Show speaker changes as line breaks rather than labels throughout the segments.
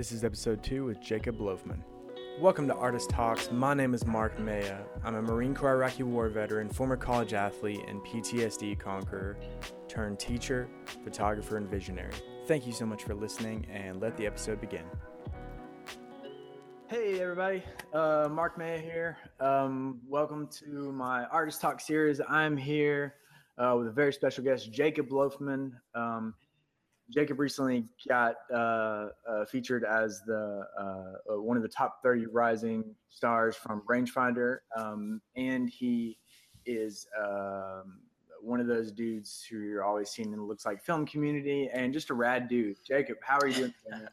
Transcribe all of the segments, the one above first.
This is episode two with Jacob Loafman. Welcome to Artist Talks. My name is Mark Maya. I'm a Marine Corps Iraqi War veteran, former college athlete, and PTSD conqueror, turned teacher, photographer, and visionary. Thank you so much for listening, and let the episode begin. Hey, everybody. Uh, Mark Maya here. Um, welcome to my Artist Talk series. I'm here uh, with a very special guest, Jacob Loafman. Um, Jacob recently got uh, uh, featured as the uh, uh one of the top 30 rising stars from Rangefinder, um, and he is um, one of those dudes who you're always seeing in looks like film community, and just a rad dude. Jacob, how are you doing?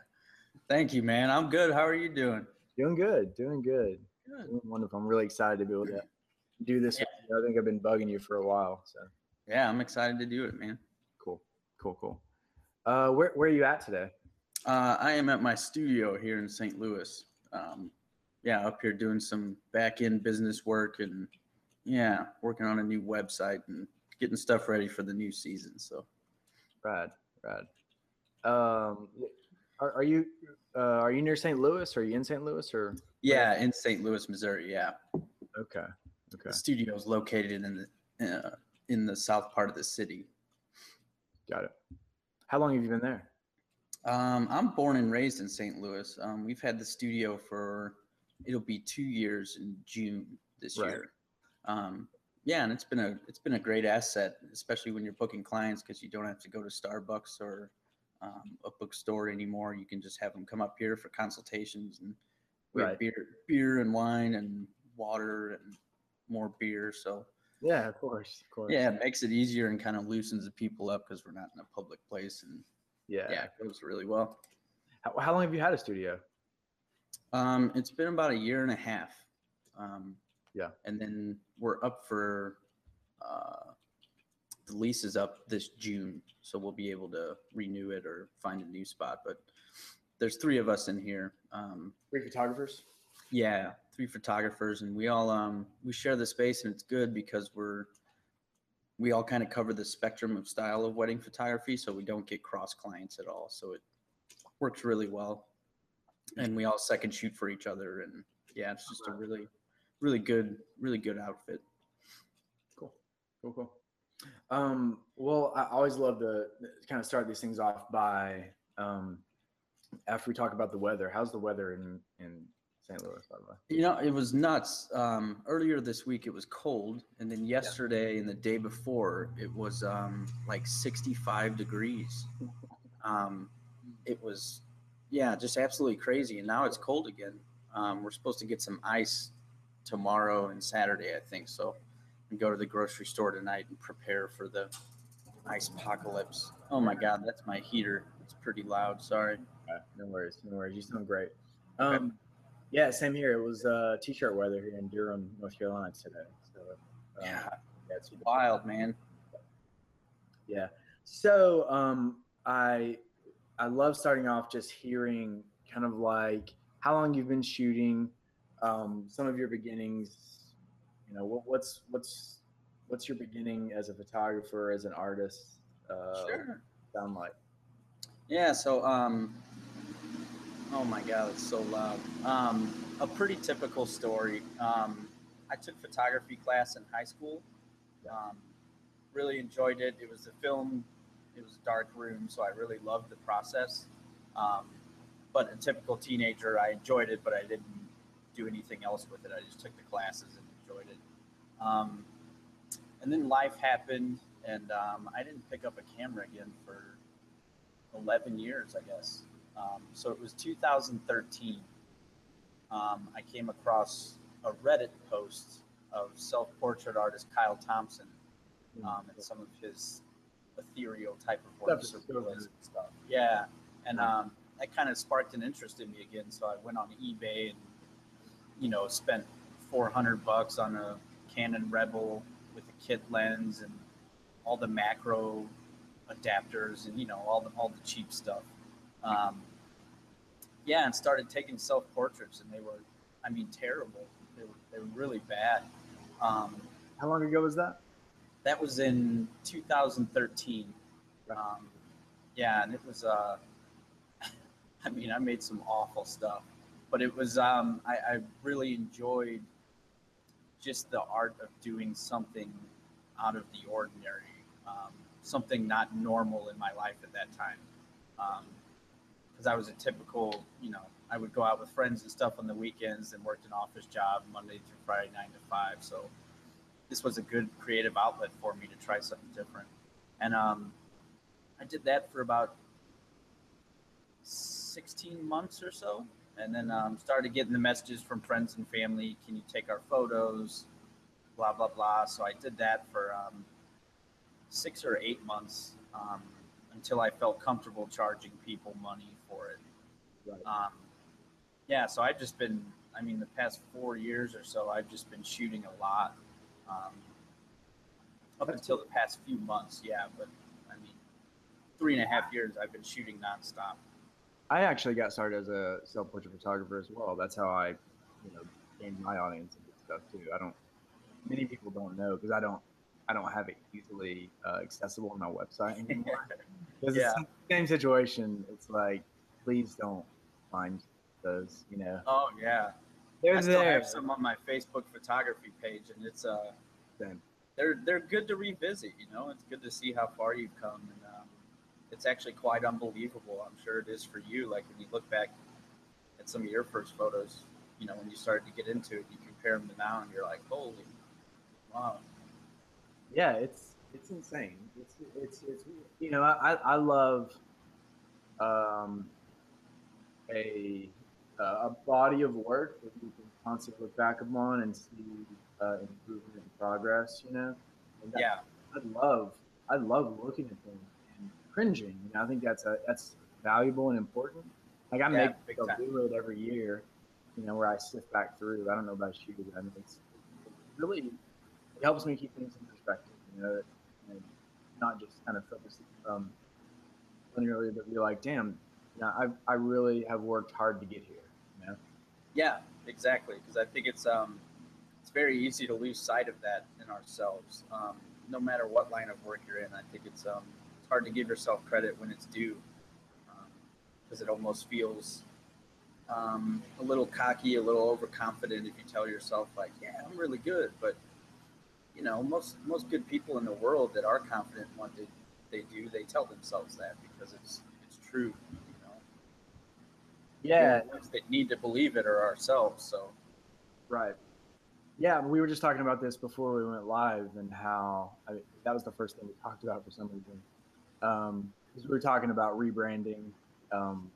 Thank you, man. I'm good. How are you doing?
Doing good. Doing good.
Good.
Doing wonderful. I'm really excited to be able to do this.
Yeah.
I think I've been bugging you for a while. So
Yeah, I'm excited to do it, man.
cool, cool, cool. Uh, where where are you at today?
Uh, I am at my studio here in St. Louis. Um, yeah, up here doing some back end business work and yeah, working on a new website and getting stuff ready for the new season. So
Rad, rad. Um, are, are you uh, are you near St. Louis? Are you in St. Louis or?
yeah, in St. Louis, Missouri. Yeah,
Okay, okay,
the studio is located in the uh, in the south part of the city.
got it. How long have you been there?
Um, I'm born and raised in St. Louis. Um, we've had the studio for it'll be two years in June this
Right.
year. Um, yeah, and it's been a it's been a great asset, especially when you're booking clients because you don't have to go to Starbucks or um, a bookstore anymore. You can just have them come up here for consultations, and we
Right.
have beer, beer and wine and water and more beer. So
Yeah, of course, of course.
yeah, it makes it easier and kind of loosens the people up because we're not in a public place, and
yeah.
yeah, it goes really well.
How, how long have you had a studio?
Um, it's been about a year and a half. Um,
Yeah.
And then we're up for uh, the lease is up this June, so we'll be able to renew it or find a new spot. But there's three of us in here. Um,
Three photographers.
yeah, three photographers, and we all um, we share the space, and it's good because we're we all kind of cover the spectrum of style of wedding photography, so we don't get cross clients at all. So it works really well, and we all second shoot for each other, and yeah, it's just a really, really good, really good outfit.
Cool, cool, cool. Um, well, I always love to kind of start these things off by um, after we talk about the weather. How's the weather in in St. Louis, by the way?
You know, it was nuts. Um, earlier this week, it was cold, and then yesterday and the day before, it was um, like 65 degrees. Um, it was, yeah, just absolutely crazy. And now it's cold again. Um, we're supposed to get some ice tomorrow and Saturday, I think. So, we go to the grocery store tonight and prepare for the ice apocalypse. Oh my God, that's my heater. It's pretty loud. Sorry.
No worries, no worries. You sound great. Um, yeah, same here. It was uh, t-shirt weather here in Durham, North Carolina today. So um,
Yeah,
yeah, it's
wild, man.
Yeah. So um, I I love starting off just hearing kind of like how long you've been shooting, um, some of your beginnings. You know, what, what's what's what's your beginning as a photographer, as an artist? Uh,
Sure.
Sound like
Yeah, so um oh my god, it's so loud. Um a pretty typical story. Um I took photography class in high school. Um really enjoyed it. It was a film, it was a dark room, so I really loved the process. Um but a typical teenager, I enjoyed it, but I didn't do anything else with it. I just took the classes and enjoyed it. Um and then life happened and um, I didn't pick up a camera again for 11 years, I guess. Um, so it was 2013. Um, I came across a Reddit post of self-portrait artist Kyle Thompson um, and some of his ethereal type of work,
Stuff so
surrealist stuff. Yeah, and um, that kind of sparked an interest in me again. So I went on eBay and you know spent 400 bucks on a Canon Rebel with a kit lens and all the macro adapters and you know all the all the cheap stuff. Um, yeah, and started taking self portraits, and they were, I mean, terrible. They were they were really bad. Um,
how long ago was that?
that was in 2013. Um, yeah, and it was. Uh, I mean, I made some awful stuff, but it was um, I, I really enjoyed just the art of doing something out of the ordinary, um, something not normal in my life at that time. Because I was a typical, you know, I would go out with friends and stuff on the weekends and worked an office job Monday through Friday, nine to five. So this was a good creative outlet for me to try something different. And um, I did that for about 16 months or so. And then um, started getting the messages from friends and family can you take our photos? Blah, blah, blah. So I did that for um, six or eight months um, until I felt comfortable charging people money.
Right.
Um, yeah, so I've just been, I mean, the past four years or so, I've just been shooting a lot. Um, up
That's
until the past few months, yeah, but I mean, three and a half years I've been shooting nonstop.
I actually got started as a self portrait photographer as well. That's how I, you know, gained my audience and stuff too. I don't. Many people don't know because I don't. I don't have it easily uh, accessible on my website anymore.
Yeah.
it's the same situation. It's like, please don't find those. You know,
Oh yeah,
they're
I still
there.
have some on my Facebook photography page, and it's uh,
Same.
they're they're good to revisit. You know, it's good to see how far you've come, and um, it's actually quite unbelievable. I'm sure it is for you. Like when you look back at some of your first photos, you know, when you started to get into it, you compare them to now, and you're like, holy, wow.
yeah, it's it's insane. It's it's it's you know I I love um a uh, a body of work that you can constantly look back upon and see uh, improvement and progress. You know, and
Yeah,
I love I love looking at things and cringing. You know, I think that's a that's valuable and important. Like I
Yeah,
make a it every year. You know, where I sift back through. I don't know about you, but I mean, it's it really it helps me keep things in perspective. You know, and not just kind of focus um, linearly, but be like, damn, know, I I really have worked hard to get here. You know,
yeah, exactly. Because I think it's um, it's very easy to lose sight of that in ourselves. Um, no matter what line of work you're in, I think it's um, it's hard to give yourself credit when it's due, because it almost feels um, a little cocky, a little overconfident if you tell yourself like, "Yeah, I'm really good," but you know, most most good people in the world that are confident in what they, they do, they tell themselves that because it's it's true.
Yeah,
the ones that need to believe it are ourselves. So
Right. Yeah, we were just talking about this before we went live, and how I mean, that was the first thing we talked about for some reason. Um, we were talking about rebranding um,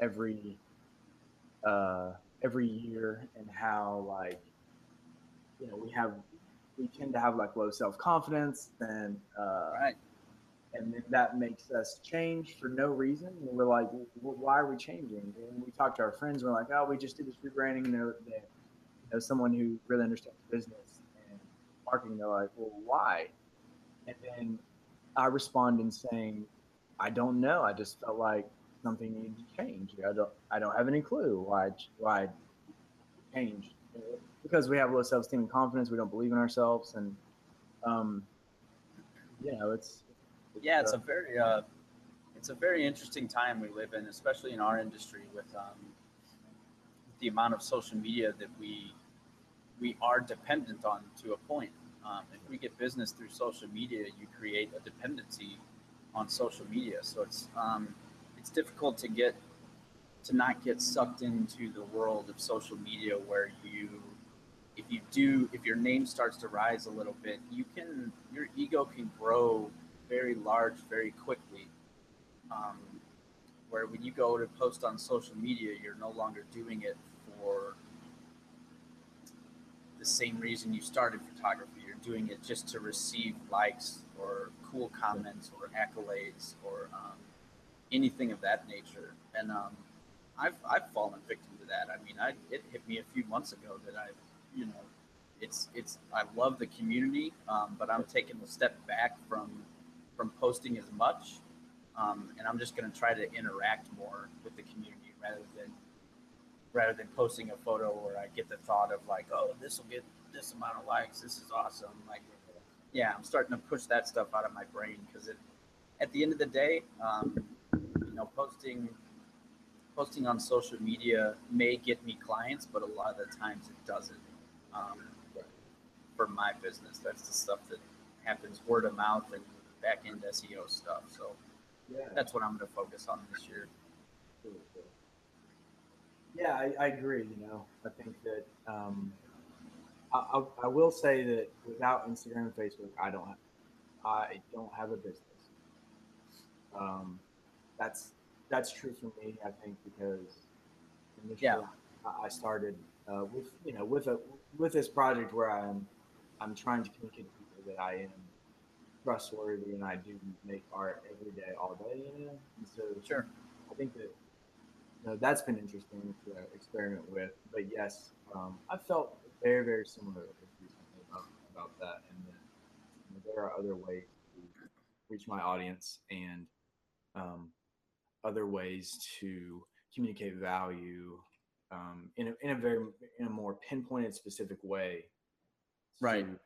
every uh, every year, and how like you know we have we tend to have like low self confidence, and uh,
right,
and then that makes us change for no reason. And we're like, well, why are we changing? And we talk to our friends. We're like, oh, we just did this rebranding, and they're, they, know, someone who really understands business and marketing. They're like, well, why? And then I respond in saying, I don't know. I just felt like something needed to change. I don't, I don't have any clue why, why it changed. Because we have low self-esteem and confidence. We don't believe in ourselves, and um, you know, it's
yeah, it's
uh,
a very uh, it's a very interesting time we live in, especially in our industry with um, the amount of social media that we we are dependent on to a point. Um, if we get business through social media, you create a dependency on social media. So it's um, it's difficult to get to not get sucked into the world of social media where you if you do if your name starts to rise a little bit you can your ego can grow very large very quickly um, where when you go to post on social media you're no longer doing it for the same reason you started photography. You're doing it just to receive likes or cool comments or accolades or um, anything of that nature. And um, I've, I've fallen victim to that. I mean I, it hit me a few months ago that i you know it's it's i love the community um, but i'm taking a step back from from posting as much um, and i'm just going to try to interact more with the community rather than rather than posting a photo where i get the thought of like oh this will get this amount of likes this is awesome like yeah i'm starting to push that stuff out of my brain because it at the end of the day um, you know posting posting on social media may get me clients, but a lot of the times it doesn't. Um, for my business, that's the stuff that happens word of mouth and back end SEO stuff. So
Yeah.
that's what I'm going to focus on this year.
Yeah, I, I agree. You know, I think that um, I, I, I will say that without Instagram and Facebook, I don't have, I don't have a business. Um, that's that's true for me. I think because initially
Yeah.
I I started uh, with you know with a with this project where I'm I'm trying to communicate to people that I am trustworthy and I do make art every day, all day. You know, and so
Sure.
I think that you know, that's been interesting to experiment with. But yes, um, I felt very, very similar recently about, about that. And that, you know, there are other ways to reach my audience and um, other ways to communicate value um, in, a, in a very in a more pinpointed, specific way.
Right.
To,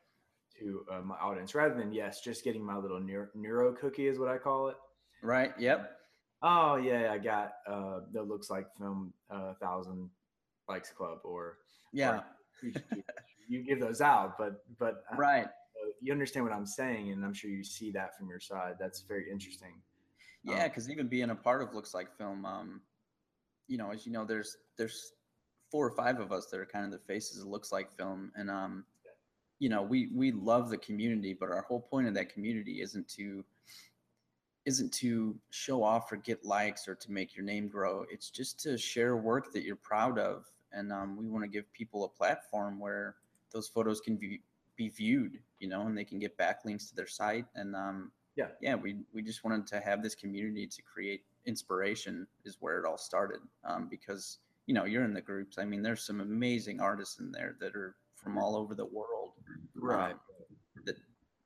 to uh, my audience, rather than yes, just getting my little neuro, neuro cookie is what I call it.
Right. Yep.
Oh yeah, I got uh that looks like film uh, thousand likes club or
Yeah.
or you, you give those out, but but uh,
Right.
you understand what I'm saying, and I'm sure you see that from your side. That's very interesting.
Yeah,
Um,
because even being a part of looks like film, um, you know, as you know, there's there's four or five of us that are kind of the faces of looks like film, and um, you know, we we love the community, but our whole point of that community isn't to isn't to show off or get likes or to make your name grow. It's just to share work that you're proud of, and um, we want to give people a platform where those photos can be be viewed, you know, and they can get backlinks to their site, and um,
Yeah.
yeah, we we just wanted to have this community to create inspiration is where it all started. Um, because you know you're in the groups. I mean, there's some amazing artists in there that are from all over the world
Right.
um, that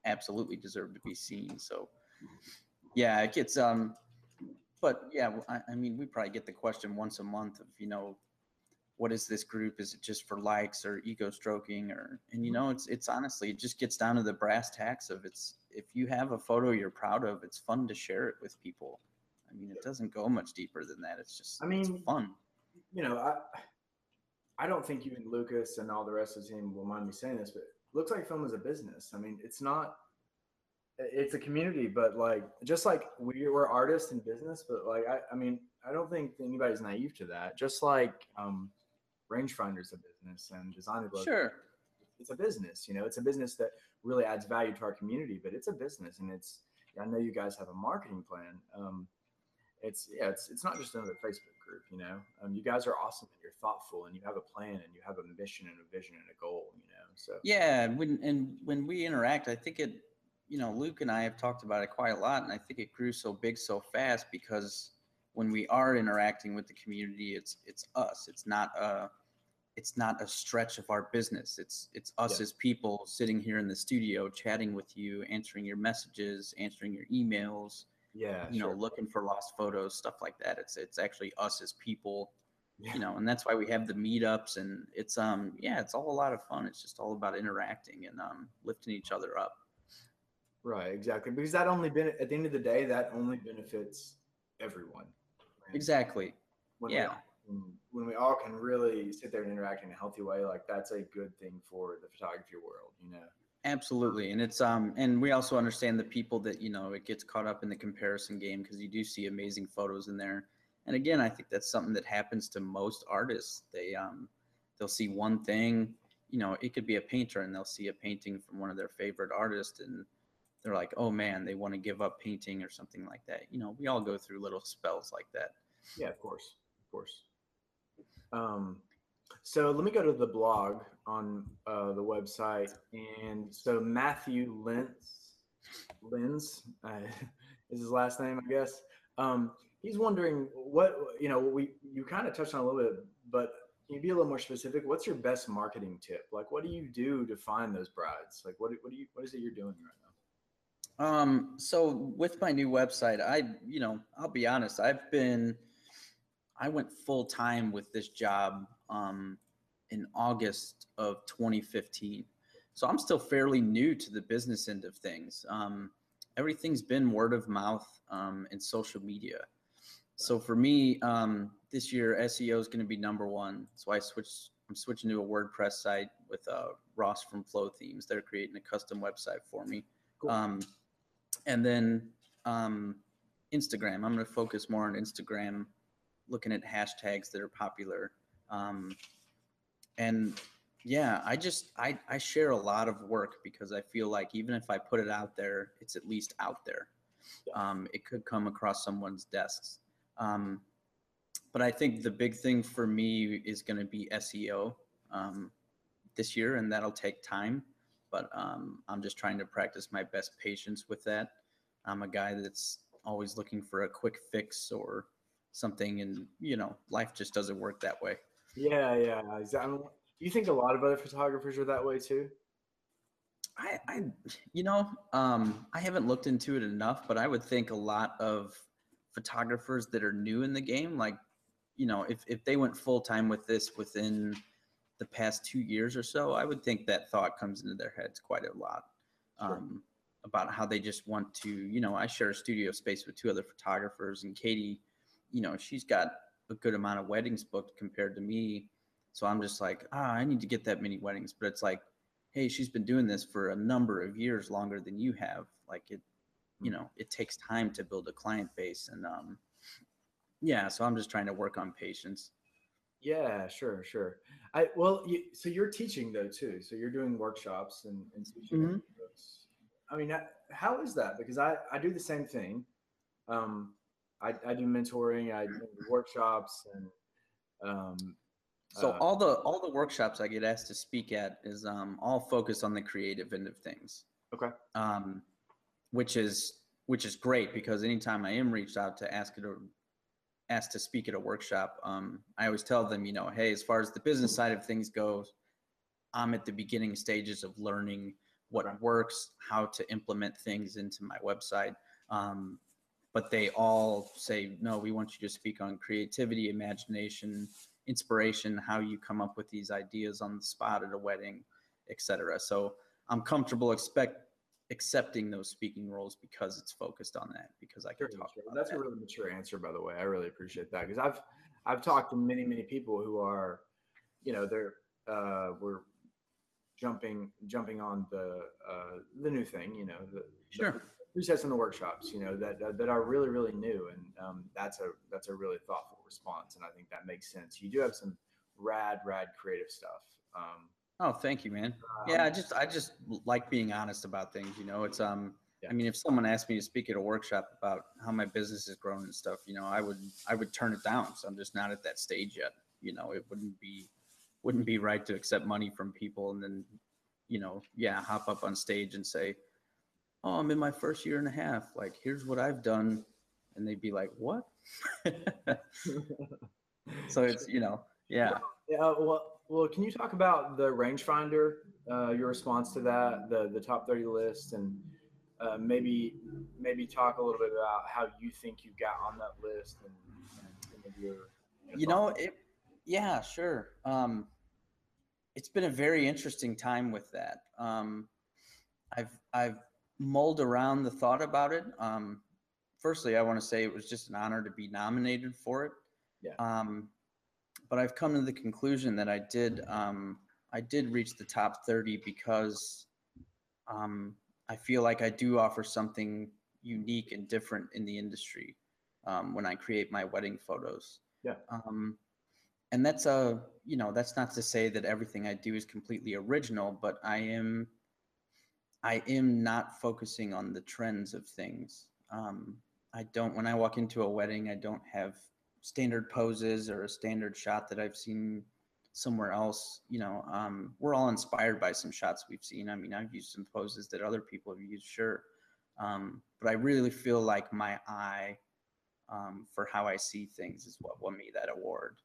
absolutely deserve to be seen. So yeah, it gets um, but yeah, I mean, we probably get the question once a month of you know, what is this group? Is it just for likes or ego stroking or and you know, it's it's honestly it just gets down to the brass tacks of it's if you have a photo you're proud of, it's fun to share it with people. I mean, it doesn't go much deeper than that. It's just
I
it's
mean,
fun.
You know, I I don't think you and Lucas and all the rest of the team will mind me saying this, but looks like film is a business. I mean, it's not. It's a community, but like just like we we're artists in business, but like I, I mean, I don't think anybody's naive to that. Just like um, rangefinder's a business and Design Aglow
Sure.
it's a business you know it's a business that really adds value to our community but it's a business and it's i know you guys have a marketing plan um, it's yeah it's, it's not just another facebook group you know um, you guys are awesome and you're thoughtful and you have a plan and you have a mission and a vision and a goal you know so
Yeah, and when and when we interact, I think it, you know, Luke and I have talked about it quite a lot, and I think it grew so big so fast because when we are interacting with the community, it's it's us. It's not a, it's not a stretch of our business. It's it's us
Yeah.
as people sitting here in the studio, chatting with you, answering your messages, answering your emails,
yeah
you know, looking for lost photos, stuff like that. It's it's actually us as people
yeah.
you know, and that's why we have the meetups and it's um yeah, it's all a lot of fun. It's just all about interacting and um lifting each other up.
right exactly because that only been at the end of the day that only benefits everyone And
Exactly.
when
Yeah.
we, when- when we all can really sit there and interact in a healthy way like that's a good thing for the photography world you know
Absolutely. And it's um and we also understand the people that, you know, it gets caught up in the comparison game because you do see amazing photos in there. And again, I think that's something that happens to most artists. They um they'll see one thing, you know, it could be a painter and they'll see a painting from one of their favorite artists and they're like, "Oh man, they want to give up painting or something like that." You know, we all go through little spells like that.
Yeah, of course, of course. Um, so let me go to the blog on uh, the website, and so Matthew Lentz, Lenz uh, is his last name, I guess. Um, he's wondering what you know. We you kind of touched on a little bit, but can you be a little more specific? What's your best marketing tip? Like, what do you do to find those brides? Like, what what do you what is it you're doing right now?
Um, so with my new website, I, you know, I'll be honest, I've been, I went full time with this job um, in August of 2015. So I'm still fairly new to the business end of things. Um, everything's been word of mouth um, and social media. So for me, um, this year SEO is going to be number one. So I switched. I'm switching to a WordPress site with uh, Ross from Flothemes. They're creating a custom website for me.
Cool.
Um, and then um, Instagram. I'm going to focus more on Instagram, looking at hashtags that are popular. Um, and yeah, I just I I share a lot of work because I feel like even if I put it out there, it's at least out there. Um, it could come across someone's desks. Um, but I think the big thing for me is going to be SEO um, this year, and that'll take time. But um, I'm just trying to practice my best patience with that. I'm a guy that's always looking for a quick fix or something, and you know, life just doesn't work that way.
Yeah, yeah. Exactly. Do you think a lot of other photographers are that way too?
I, I you know, um, I haven't looked into it enough, but I would think a lot of photographers that are new in the game, like, you know, if, if they went full time with this within the past two years or so, I would think that thought comes into their heads quite a lot.
Sure.
Um, about how they just want to, you know, I share a studio space with two other photographers, and Katie, you know, she's got a good amount of weddings booked compared to me. So I'm just like, ah, I need to get that many weddings. But it's like, hey, she's been doing this for a number of years longer than you have. Like it, you know, it takes time to build a client base. And um, yeah, so I'm just trying to work on patience.
Yeah, sure, sure. I well, you, so you're teaching though too. So you're doing workshops and, and teaching.
Mhm.
I mean, how is that? Because I I do the same thing. Um, I I do mentoring. I do workshops and um.
So
uh,
all the all the workshops I get asked to speak at is um, all focused on the creative end of things.
Okay.
Um, which is which is great because anytime I am reached out to ask it or asked to speak at a workshop, um, I always tell them, you know, hey, as far as the business side of things goes, I'm at the beginning stages of learning what works, how to implement things into my website. Um, but they all say, no, we want you to speak on creativity, imagination, inspiration, how you come up with these ideas on the spot at a wedding, etc. So I'm comfortable expect accepting those speaking roles because it's focused on that because I can talk
sure.
about
That's
that.
a really mature answer, by the way. I really appreciate that because I've I've talked to many many people who are, you know, they're uh, we're jumping jumping on the uh, the new thing, you know, the,
Sure.
the presets and the workshops, you know, that that- that are really really new, and um, that's a that's a really thoughtful response, and I think that makes sense. You do have some rad rad creative stuff. Um,
Oh, thank you, man.
um,
Yeah, I just I just like being honest about things. You know, it's um.
Yeah.
I mean, if someone asked me to speak at a workshop about how my business has grown and stuff, you know, I would I would turn it down. So I'm just not at that stage yet. You know, it wouldn't be wouldn't be right to accept money from people and then, you know, yeah, hop up on stage and say, "Oh, I'm in my first year and a half. Like, here's what I've done," and they'd be like, "What?" so it's you know, yeah.
Yeah, well, well, can you talk about the rangefinder, uh, your response to that, the the top thirty list, and uh, maybe maybe talk a little bit about how you think you got on that list and, and of your.
you know it yeah sure um it's been a very interesting time with that um i've i've mulled around the thought about it um firstly i want to say it was just an honor to be nominated for it
Yeah.
um but i've come to the conclusion that i did um i did reach the top 30 because um i feel like i do offer something unique and different in the industry um, when i create my wedding photos
Yeah.
um, and that's a you know that's not to say that everything i do is completely original but i am i am not focusing on the trends of things. Um, i don't when i walk into a wedding i don't have standard poses or a standard shot that i've seen somewhere else you know um, we're all inspired by some shots we've seen. I mean i've used some poses that other people have used sure. Um, but i really feel like my eye um, for how I see things is what won me that award.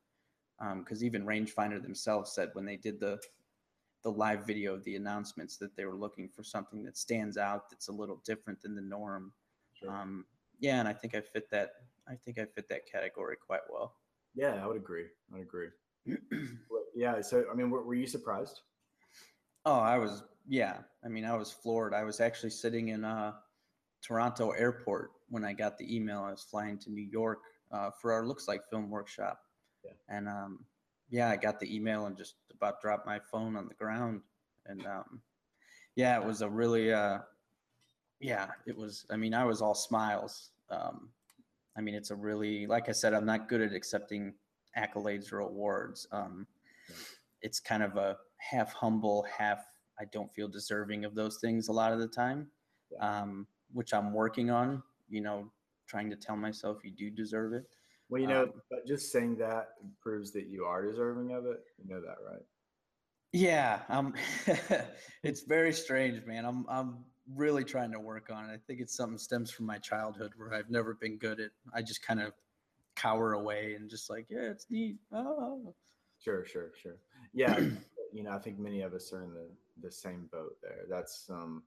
Because even Rangefinder themselves said when they did the the live video of the announcements that they were looking for something that stands out, that's a little different than the norm.
Sure.
Um, yeah, and I think I fit that. I think I fit that category quite well.
Yeah, I would agree. I would agree. Yeah. So, I mean, were, were you surprised?
Oh, I was yeah. I mean, I was floored. I was actually sitting in uh, Toronto airport when I got the email. I was flying to New York uh, for our looks like film workshop,
Yeah.
And um, yeah, I got the email and just about dropped my phone on the ground. And um, yeah, it was a really, uh, yeah, it was. I mean, I was all smiles. Um, I mean, it's a really, like I said, I'm not good at accepting accolades or awards. Um, it's kind of a half humble, half I don't feel deserving of those things a lot of the time, um, which I'm working on. You know, trying to tell myself you do deserve it.
Well, you know,
Um,
but just saying that proves that you are deserving of it. You know that, right?
Yeah, um, it's very strange, man. I'm I'm really trying to work on it. I think it's something stems from my childhood where I've never been good at. I just kind of cower away and just like, yeah, it's neat. Oh.
Sure, sure, sure. Yeah, you know, I think many of us are in the the same boat there. That's um,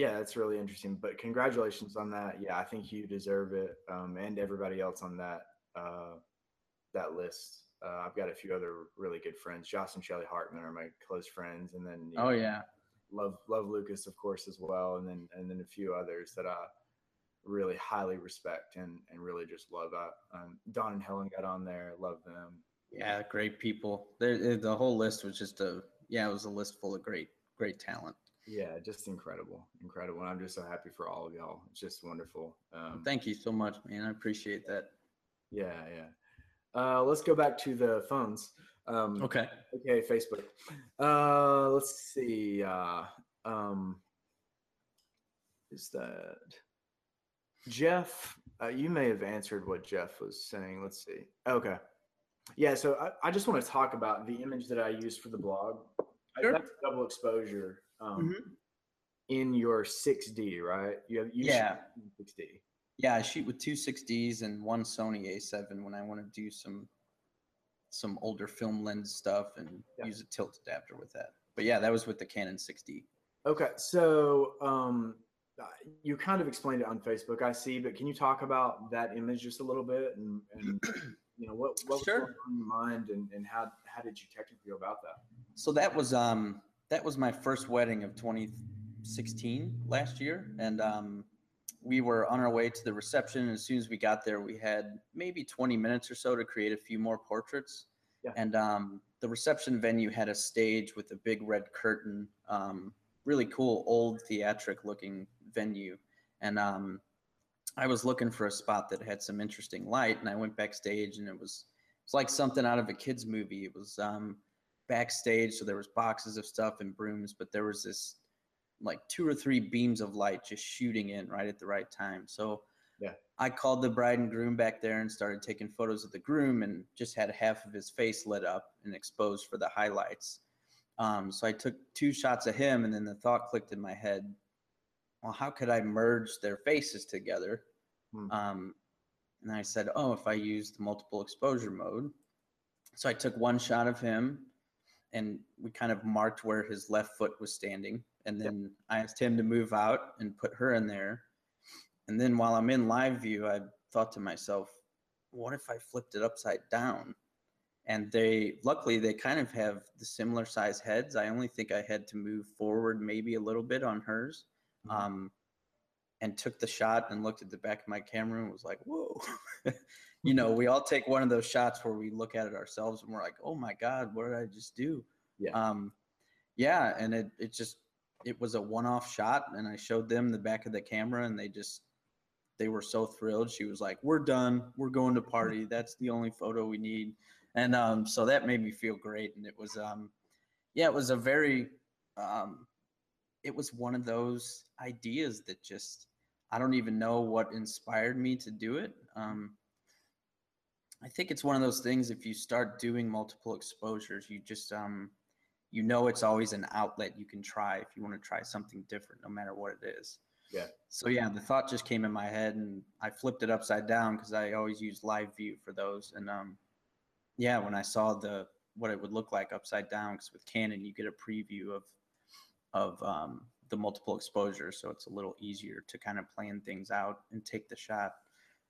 yeah, that's really interesting. But congratulations on that. Yeah, I think you deserve it, um, and everybody else on that uh, that list. Uh, I've got a few other really good friends. Josh and Shelly Hartman are my close friends, and then
Oh
know,
yeah.
love love Lucas, of course, as well, and then and then a few others that I really highly respect and and really just love. Uh, um, Don and Helen got on there, love them.
Yeah, great people. There, the whole list was just a yeah, it was a list full of great, great talent.
Yeah, just incredible, incredible. And I'm just so happy for all of y'all. It's just wonderful. Um,
Thank you so much, man. I appreciate that.
yeah, yeah. Uh, let's go back to the phones. Um,
Okay.
Okay, Facebook. Uh, let's see. Uh, um, is that Jeff? Uh, you may have answered what Jeff was saying. Let's see. Okay. Yeah, so I, I just want to talk about the image that I used for the blog. I-
Sure.
That's double exposure um,
Mhm.
in your 6D, right? You have you
Yeah.
in 6D.
Yeah, I shoot with two 6Ds and one Sony A7 when I want to do some some older film lens stuff and
Yeah.
use a tilt adapter with that. But yeah, that was with the Canon 6D.
Okay, so um, uh, you kind of explained it on Facebook, I see, but can you talk about that image just a little bit and, you know what what was going on in your mind and how how did you know what what was
Sure.
going on in your mind and, and how how did you technically feel about that?
Was that was my first wedding of 2016 last year, and um, we were on our way to the reception. And as soon as we got there, we had maybe 20 minutes or so to create a few more portraits.
Yeah.
And um, the reception venue had a stage with a big red curtain, um, really cool old theatric looking venue, and um, I was looking for a spot that had some interesting light, and I went backstage, and it was it's like something out of a kids movie. It was um, backstage, so there was boxes of stuff and brooms, but there was this like two or three beams of light just shooting in right at the right time. So
Yeah.
I called the bride and groom back there and started taking photos of the groom and just had half of his face lit up and exposed for the highlights. Um, so I took two shots of him, and then the thought clicked in my head, well, how could I merge their faces together?
Hmm.
Um, and I said, oh, if I use the multiple exposure mode. So I took one shot of him and we kind of marked where his left foot was standing. And then I asked him to move out and put her in there. And then while I'm in live view, I thought to myself, what if I flipped it upside down? And they, luckily, they kind of have the similar size heads. I only think I had to move forward maybe a little bit on hers.
Mhm.
Um, and took the shot and looked at the back of my camera and was like, whoa. you know, we all take one of those shots where we look at it ourselves and we're like, oh my God, what did I just do?
Yeah.
Um, yeah. And it, it just, it was a one off shot. And I showed them the back of the camera and they just, they were so thrilled. She was like, we're done. We're going to party. That's the only photo we need. And um, so that made me feel great. And it was, um, yeah, it was a very, um, it was one of those ideas that just I don't even know what inspired me to do it. Um, I think it's one of those things. If you start doing multiple exposures, you just um, you know it's always an outlet you can try if you want to try something different, no matter what it is.
Yeah.
So yeah, the thought just came in my head, and I flipped it upside down because I always use live view for those. And um, yeah, when I saw the what it would look like upside down, because with Canon you get a preview of of um, the multiple exposures, so it's a little easier to kind of plan things out and take the shot.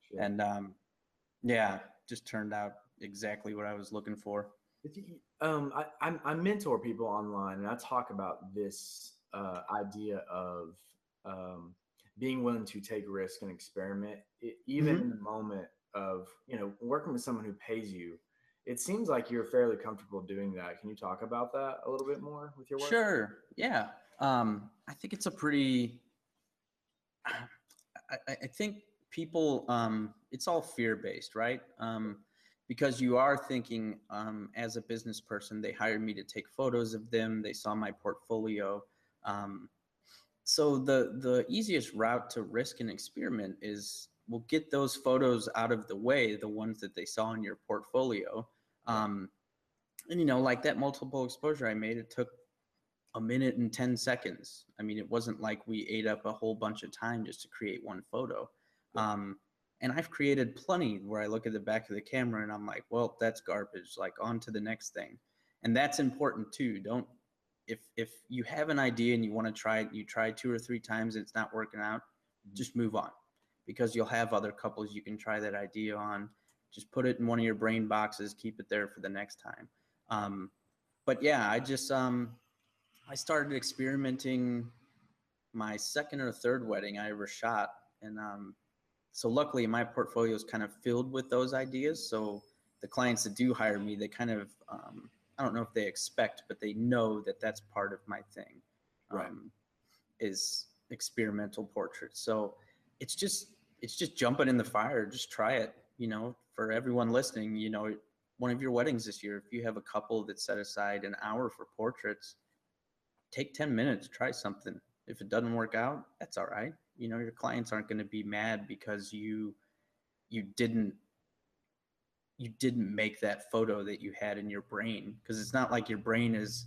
Sure.
And um, yeah, just turned out exactly what I was looking for.
Um, I, I'm, I mentor people online, and I talk about this uh, idea of um, being willing to take risk and experiment, it, even
Mhm.
in the moment of you know working with someone who pays you it seems like you're fairly comfortable doing that. Can you talk about that a little bit more with your work?
Sure. Yeah. Um, i think it's a pretty I, I think people um, it's all fear based right? Um, because you are thinking um, as a business person they hired me to take photos of them they saw my portfolio um, so the the easiest route to risk and experiment is we'll get those photos out of the way the ones that they saw in your portfolio um, and you know like that multiple exposure i made it took a minute and 10 seconds. I mean it wasn't like we ate up a whole bunch of time just to create one photo um, and I've created plenty where I look at the back of the camera and I'm like, well, that's garbage. Like on to the next thing. And that's important too. Don't if if you have an idea and you want to try it, you try two or three times, it's not working out, mm-hmm. just move on. Because you'll have other couples you can try that idea on. Just put it in one of your brain boxes, keep it there for the next time. Um, but yeah, I just um, I started experimenting my second or third wedding I ever shot, and um, so luckily my portfolio is kind of filled with those ideas. So the clients that do hire me, they kind of, um, I don't know if they expect, but they know that that's part of my thing,
right.
um, is experimental portraits. So it's just, it's just jumping in the fire. Just try it. You know, for everyone listening, you know, one of your weddings this year, if you have a couple that set aside an hour for portraits, take 10 minutes, try something. If it doesn't work out, that's all right you know your clients aren't going to be mad because you you didn't you didn't make that photo that you had in your brain. Because it's not like your brain is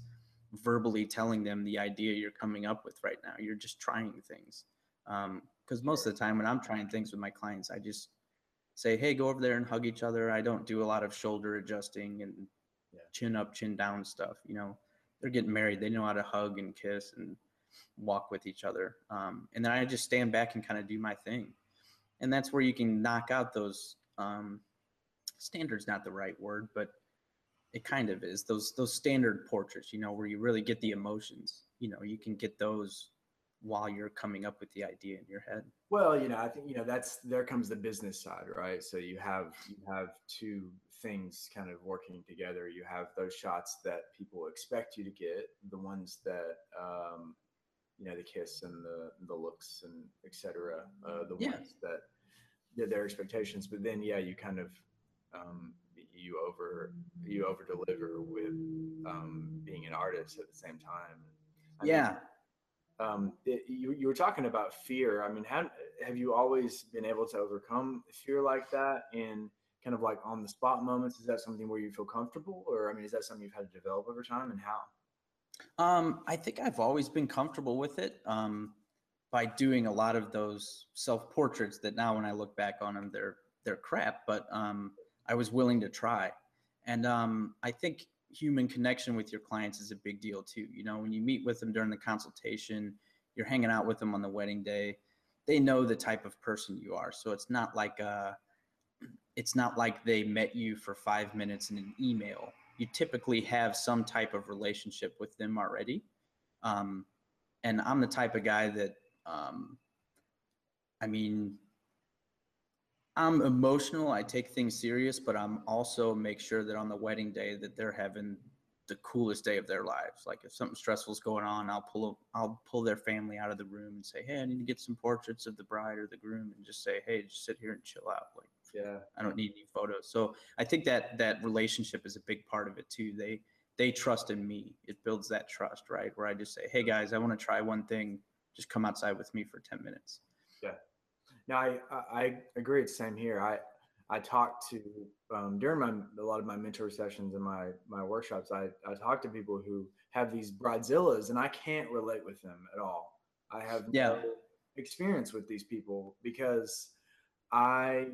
verbally telling them the idea you're coming up with right now. You're just trying things. Because um, most of the time when i'm trying things with my clients i just say hey go over there and hug each other. I don't do a lot of shoulder adjusting and yeah. chin up chin down stuff you know. They're getting married. They know how to hug and kiss and walk with each other. Um, and then I just stand back and kind of do my thing. And that's where you can knock out those um, standards, not the right word, but it kind of is those those standard portraits, you know, where you really get the emotions. You know, you can get those while you're coming up with the idea in your head.
Well, you know, I think you know that's there comes the business side, right? So you have you have two things kind of working together. You have those shots that people expect you to get, the ones that um, you know the kiss and the the looks and etc. Uh, the yeah. ones that their expectations, but then yeah, you kind of um, you over you over deliver with um, being an artist at the same time.
I yeah. Mean,
um, it, you, you were talking about fear. I mean, how, have you always been able to overcome fear like that in kind of like on the spot moments? Is that something where you feel comfortable, or I mean, is that something you've had to develop over time, and how?
Um, I think I've always been comfortable with it um, by doing a lot of those self portraits. That now, when I look back on them, they're they're crap. But um, I was willing to try, and um, I think human connection with your clients is a big deal too. You know, when you meet with them during the consultation, you're hanging out with them on the wedding day. They know the type of person you are, so it's not like a, uh, it's not like they met you for five minutes in an email you typically have some type of relationship with them already. Um, and I'm the type of guy that, um, I mean, I'm emotional. I take things serious, but I'm also make sure that on the wedding day that they're having the coolest day of their lives. Like if something stressful is going on, I'll pull I'll pull their family out of the room and say, "Hey, I need to get some portraits of the bride or the groom," and just say, "Hey, just sit here and chill out." Like
yeah.
I don't need any photos. So i think that that relationship is a big part of it too. They they trust in me. It builds that trust right? Where i just say hey guys i want to try one thing. Just come outside with me for 10 minutes.
Yeah. No i i agree. It's the same here. I i talk to um, during my a lot of my mentor sessions and my my workshops i i talk to people who have these bridezillas and i can't relate with them at all. I have
yeah.
no experience with these people because i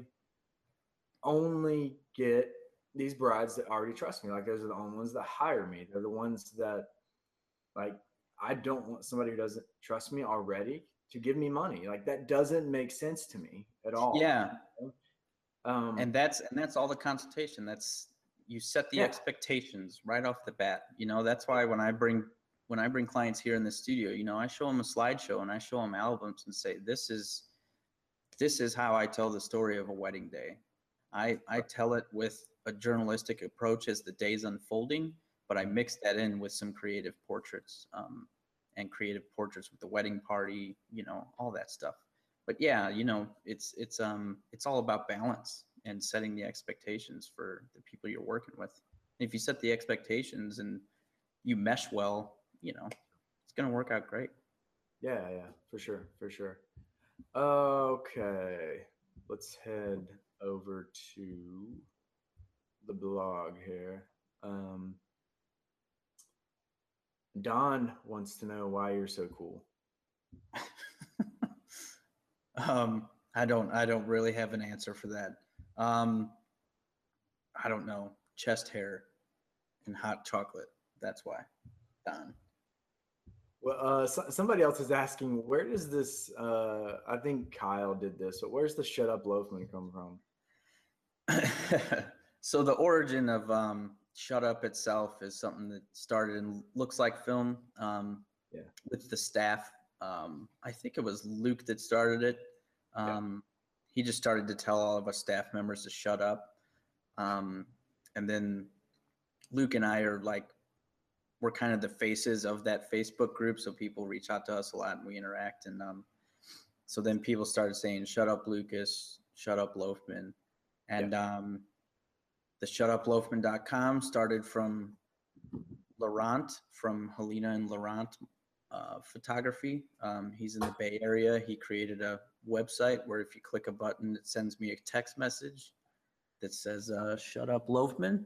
only get these brides that already trust me. Like those are the only ones that hire me. They're the ones that like I don't want somebody who doesn't trust me already to give me money. Like that doesn't make sense to me at all.
Yeah. Um, and that's and that's all the consultation. That's you set the yeah. expectations right off the bat. You know, that's why when I bring when I bring clients here in the studio, you know, I show them a slideshow and I show them albums and say, this is this is how I tell the story of a wedding day I, I tell it with a journalistic approach as the day's unfolding, but I mix that in with some creative portraits um, and creative portraits with the wedding party, you know, all that stuff. But yeah, you know, it's it's um it's all about balance and setting the expectations for the people you're working with. If you set the expectations and you mesh well, you know, it's gonna work out great.
Yeah, yeah, for sure, for sure. Okay, let's head over to the blog here. Um, Don wants to know why you're so cool.
um, I don't. I don't really have an answer for that. Um, I don't know. Chest hair and hot chocolate. That's why. Don.
Well, uh, so, somebody else is asking, where does this? Uh, I think Kyle did this, but where's the "Shut Up, Loafman" come from?
so the origin of um, Shut Up itself is something that started in looks like film um,
yeah.
with the staff. Um, I think it was Luke that started it. Um, yeah. He just started to tell all of us staff members to shut up. Um, and then Luke and I are like, we're kind of the faces of that Facebook group. So people reach out to us a lot and we interact. And um, so then people started saying, shut up, Lucas, shut up, Loafman. And yeah. um, the shutuploafman.com started from Laurent, from Helena and Laurent uh, Photography. Um, he's in the Bay Area. He created a website where if you click a button, it sends me a text message that says, uh, Shut up, Loafman.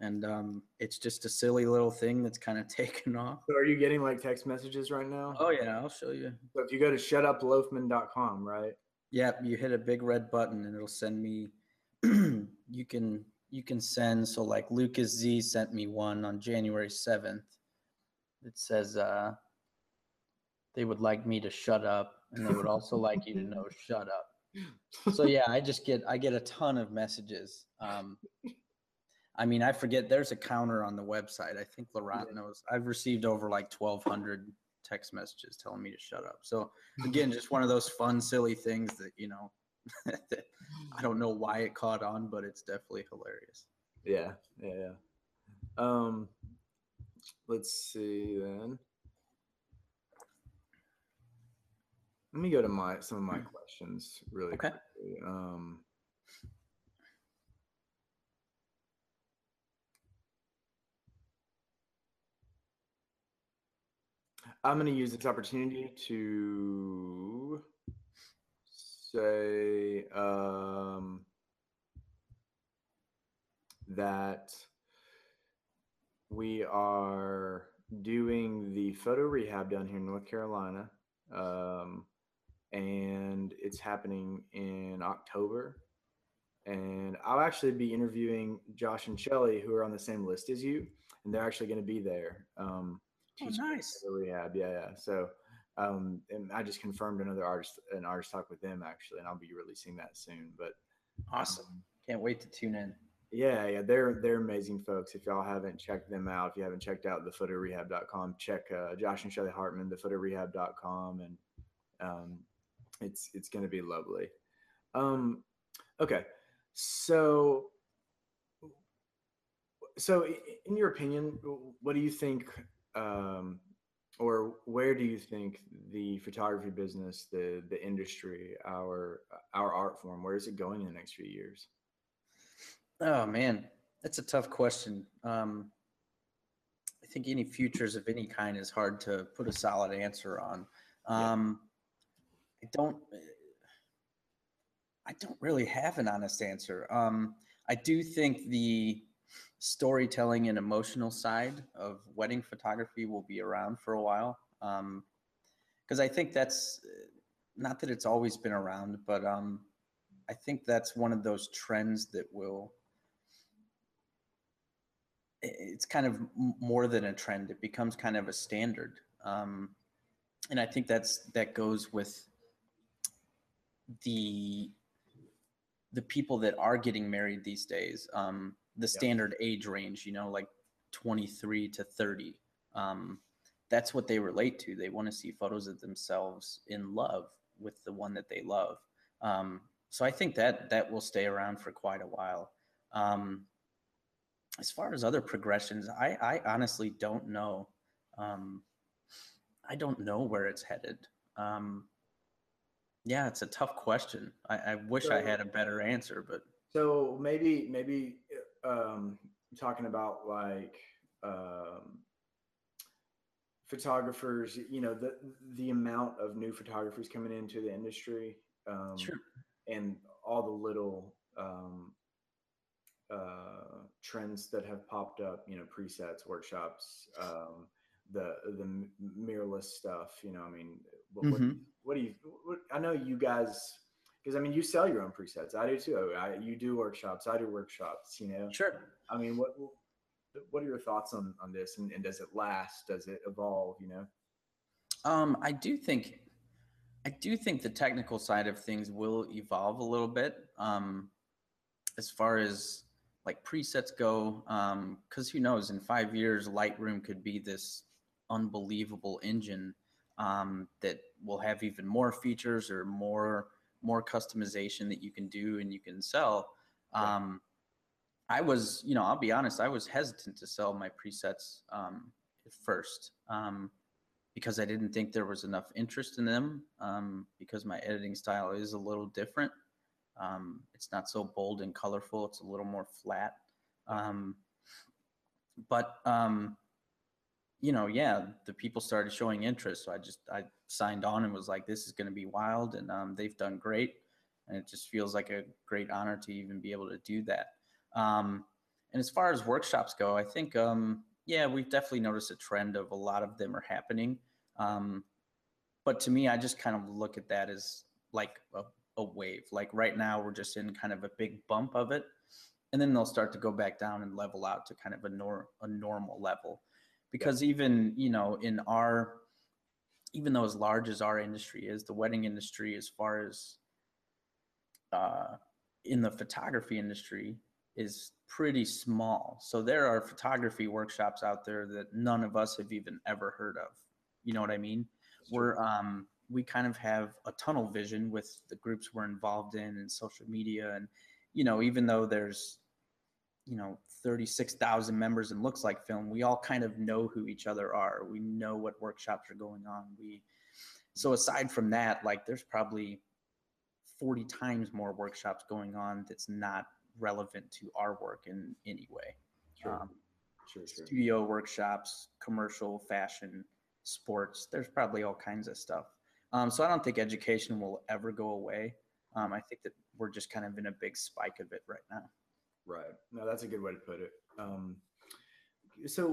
And um, it's just a silly little thing that's kind of taken off.
So, are you getting like text messages right now?
Oh, yeah, I'll show you.
So, if you go to shutuploafman.com, right?
Yeah, you hit a big red button and it'll send me you can you can send so like lucas z sent me one on january 7th it says uh they would like me to shut up and they would also like you to know shut up. So yeah i just get i get a ton of messages um i mean i forget there's a counter on the website. I think laurent knows. I've received over like 1200 text messages telling me to shut up. So again just one of those fun silly things that you know I don't know why it caught on, but it's definitely hilarious.
Yeah, yeah, yeah. Um, let's see then. Let me go to my some of my hmm. questions really okay. quickly. Um, I'm going to use this opportunity to say um, that we are doing the photo rehab down here in North Carolina. Um, and it's happening in October. And I'll actually be interviewing Josh and Shelly, who are on the same list as you, and they're actually going to be there. Um,
oh, nice.
Rehab, yeah, yeah. So um, and I just confirmed another artist, an artist talk with them actually, and I'll be releasing that soon. But
awesome, um, can't wait to tune in.
Yeah, yeah, they're they're amazing folks. If y'all haven't checked them out, if you haven't checked out thephotorehab.com, check uh, Josh and Shelly Hartman, thephotorehab.com, and um, it's it's going to be lovely. Um, okay, so so in your opinion, what do you think um, or where do you think the photography business, the the industry, our our art form, where is it going in the next few years?
Oh man, that's a tough question. Um, I think any futures of any kind is hard to put a solid answer on. Um, yeah. I don't. I don't really have an honest answer. Um, I do think the storytelling and emotional side of wedding photography will be around for a while. Because um, I think that's not that it's always been around, but um, I think that's one of those trends that will. It's kind of more than a trend; it becomes kind of a standard, um, and I think that's that goes with the the people that are getting married these days. Um, the standard yep. age range, you know, like 23 to 30. Um, that's what they relate to. They want to see photos of themselves in love with the one that they love. Um, so I think that that will stay around for quite a while. Um, as far as other progressions, I, I honestly don't know. Um, I don't know where it's headed. Um, yeah, it's a tough question. I, I wish I had a better answer, but
so maybe maybe um, talking about like um, photographers. You know the the amount of new photographers coming into the industry, um,
sure.
and all the little um, uh, trends that have popped up. You know, presets, workshops, um, the the mirrorless stuff. You know, I mean, what,
Mhm.
what, what do you? What, I know you guys, because I mean, you sell your own presets. I do too. I, you do workshops. I do workshops. You know,
Sure.
I mean, what what are your thoughts on on this? And, and does it last? Does it evolve? You know?
Um, I do think, I do think the technical side of things will evolve a little bit. Um, as far as like presets go, um, because who knows, in five years, Lightroom could be this unbelievable engine um, that will have even more features or more more customization that you can do and you can sell. Um, I was, you know, I'll be honest, I was hesitant to sell my presets um, at first. Um, because I didn't think there was enough interest in them um, because my editing style is a little different. Um, it's not so bold and colorful. It's a little more flat. Um, but um, you know, yeah, the people started showing interest, so I just I signed on and was like, this is going to be wild, and um, they've done great, and it just feels like a great honor to even be able to do that. Um, and as far as workshops go, I think um, yeah, we've definitely noticed a trend of a lot of them are happening. Um, but to me, I just kind of look at that as like a, a wave. Like right now, we're just in kind of a big bump of it, and then they'll start to go back down and level out to kind of a nor a normal level. Because even you know in our even though as large as our industry is, the wedding industry, as far as uh, in the photography industry, is pretty small. So there are photography workshops out there that none of us have even ever heard of. You know what I mean? We're um, we kind of have a tunnel vision with the groups we're involved in and social media, and you know, even though there's you know 36,000 members in looks like film, we all kind of know who each other are. We know what workshops are going on. We so aside from that, like there's probably 40 times more workshops going on that's not relevant to our work in any way.
Sure.
Um,
Sure. Sure.
studio workshops, commercial, fashion, sports. There's probably all kinds of stuff. Um, so I don't think education will ever go away. Um, I think that we're just kind of in a big spike of it right now.
Right. No, that's a good way to put it. Um, so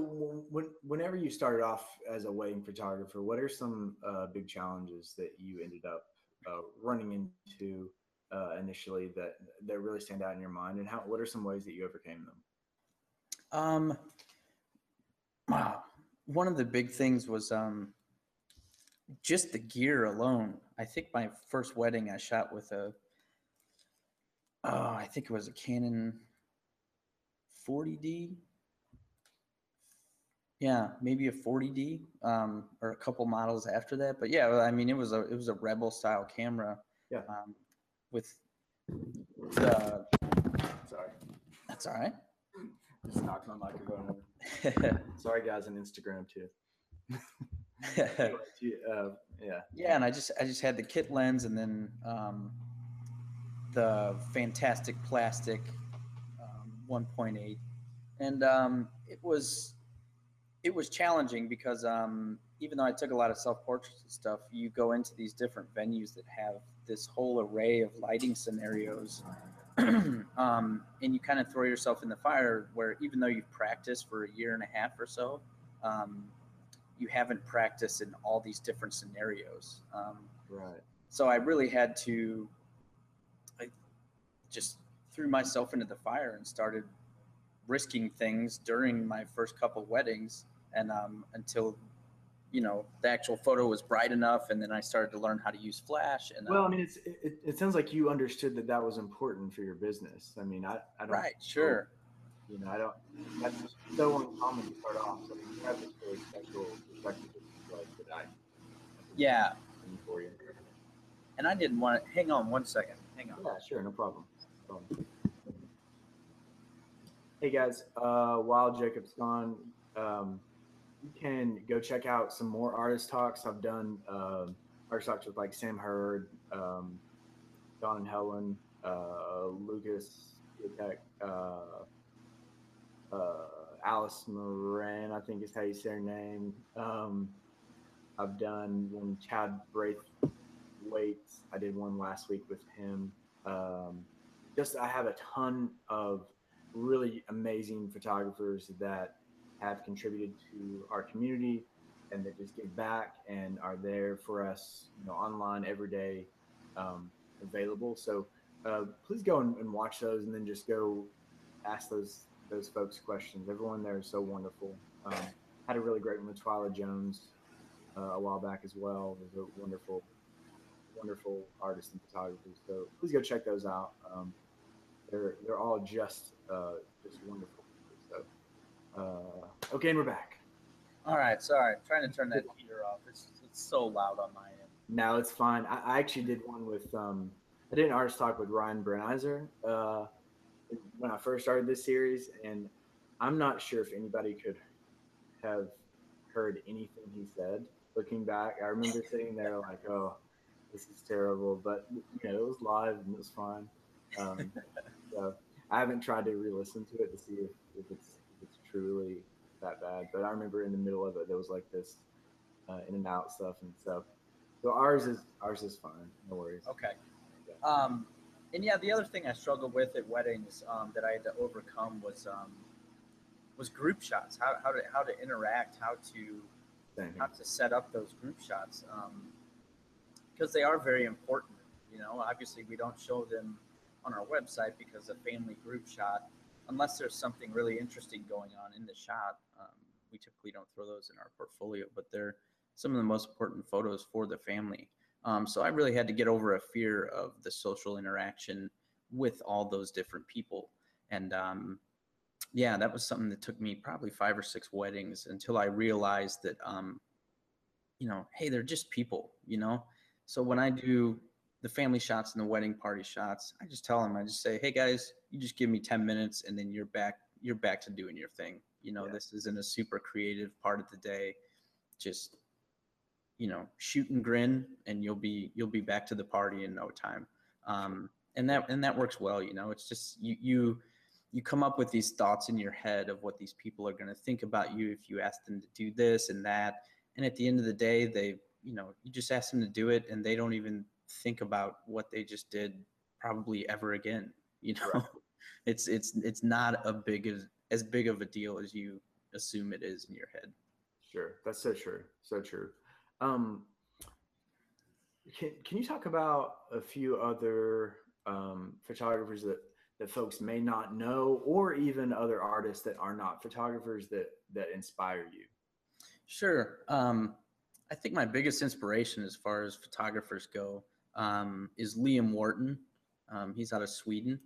when, whenever you started off as a wedding photographer, what are some uh, big challenges that you ended up uh, running into uh, initially that that really stand out in your mind, and how? What are some ways that you overcame them?
Um, wow. One of the big things was um, just the gear alone. I think my first wedding I shot with a, oh, I think it was a Canon 40D. Yeah, maybe a 40D um, or a couple models after that. But yeah, I mean, it was a it was a Rebel style camera.
Yeah.
Um, with the
Sorry,
that's all right.
just knocked my microphone. Sorry, guys, on Instagram too. uh, yeah.
Yeah, and I just I just had the kit lens and then um, the fantastic plastic 1.8, and um, it was it was challenging because um, even though I took a lot of self portraits and stuff, you go into these different venues that have this whole array of lighting scenarios. um, and you kind of throw yourself in the fire where even though you've practiced for a year and a half or so, um, you haven't practiced in all these different scenarios. Um,
Right.
so I really had to, I just threw myself into the fire and started risking things during my first couple weddings, and um, until you know the actual photo was bright enough, and then I started to learn how to use flash. And
Well, I
um,
mean, it's it, it sounds like you understood that that was important for your business. I mean, I I don't
right, sure,
You know, I don't. That's so uncommon to start off. So you have this really special perspective of life that I
yeah.
for you.
And I didn't want to hang on one second. Hang on.
Yeah, sure, no problem. Problem. Hey guys, uh, while Jacob's gone, um, you can go check out some more artist talks. I've done uh, artist talks with like Sam Hurd, um, Don and Helen, uh, Lucas, uh, uh, Alice Moran, I think is how you say her name. Um, I've done one Chad Braithwaite. I did one last week with him. Um, just I have a ton of really amazing photographers that have contributed to our community and that just give back and are there for us, you know, online every day, um, available. So uh, please go and, and, watch those, and then just go ask those those folks questions. Everyone there is so wonderful. Um, had a really great one with Twyla Jones uh, a while back as well. Was a wonderful, wonderful artist and photographer. So please go check those out. Um, they're they're all just uh, just wonderful. So uh, okay, and we're back.
All right, sorry, I'm trying to turn that heater off. It's it's so loud on my end.
No, it's fine. I, I actually did one with um, I did an artist talk with Ryan Brenizer uh, when I first started this series, and I'm not sure if anybody could have heard anything he said. Looking back, I remember sitting there like, "Oh, this is terrible," but you know, it was live and it was fun. Um, so I haven't tried to re-listen to it to see if, if it's if it's truly that bad. But I remember in the middle of it, there was like this uh, in and out stuff, and stuff. so ours is ours is fine. No worries.
Okay. Um, and yeah, the other thing I struggled with at weddings um, that I had to overcome was um, was group shots. How, how to how to interact, how to how to set up those group shots, because um, they are very important. You know, obviously we don't show them on our website because a family group shot, unless there's something really interesting going on in the shot, um, we typically don't throw those in our portfolio. But they're some of the most important photos for the family. Um, so I really had to get over a fear of the social interaction with all those different people. And um, yeah, that was something that took me probably five or six weddings until I realized that, um, you know, hey, they're just people, you know? So when I do the family shots and the wedding party shots, I just tell them, I just say, hey guys, you just give me 10 minutes and then you're back, you're back to doing your thing. You know, yeah. this isn't a super creative part of the day. Just you know shoot and grin and you'll be you'll be back to the party in no time um, and that and that works well you know it's just you you you come up with these thoughts in your head of what these people are going to think about you if you ask them to do this and that and at the end of the day they you know you just ask them to do it and they don't even think about what they just did probably ever again you know right. it's it's it's not a big as, as big of a deal as you assume it is in your head
sure that's so true so true um, can, can you talk about a few other um, photographers that, that folks may not know, or even other artists that are not photographers that, that inspire you?
Sure. Um, I think my biggest inspiration as far as photographers go um, is Liam Wharton. Um, he's out of Sweden,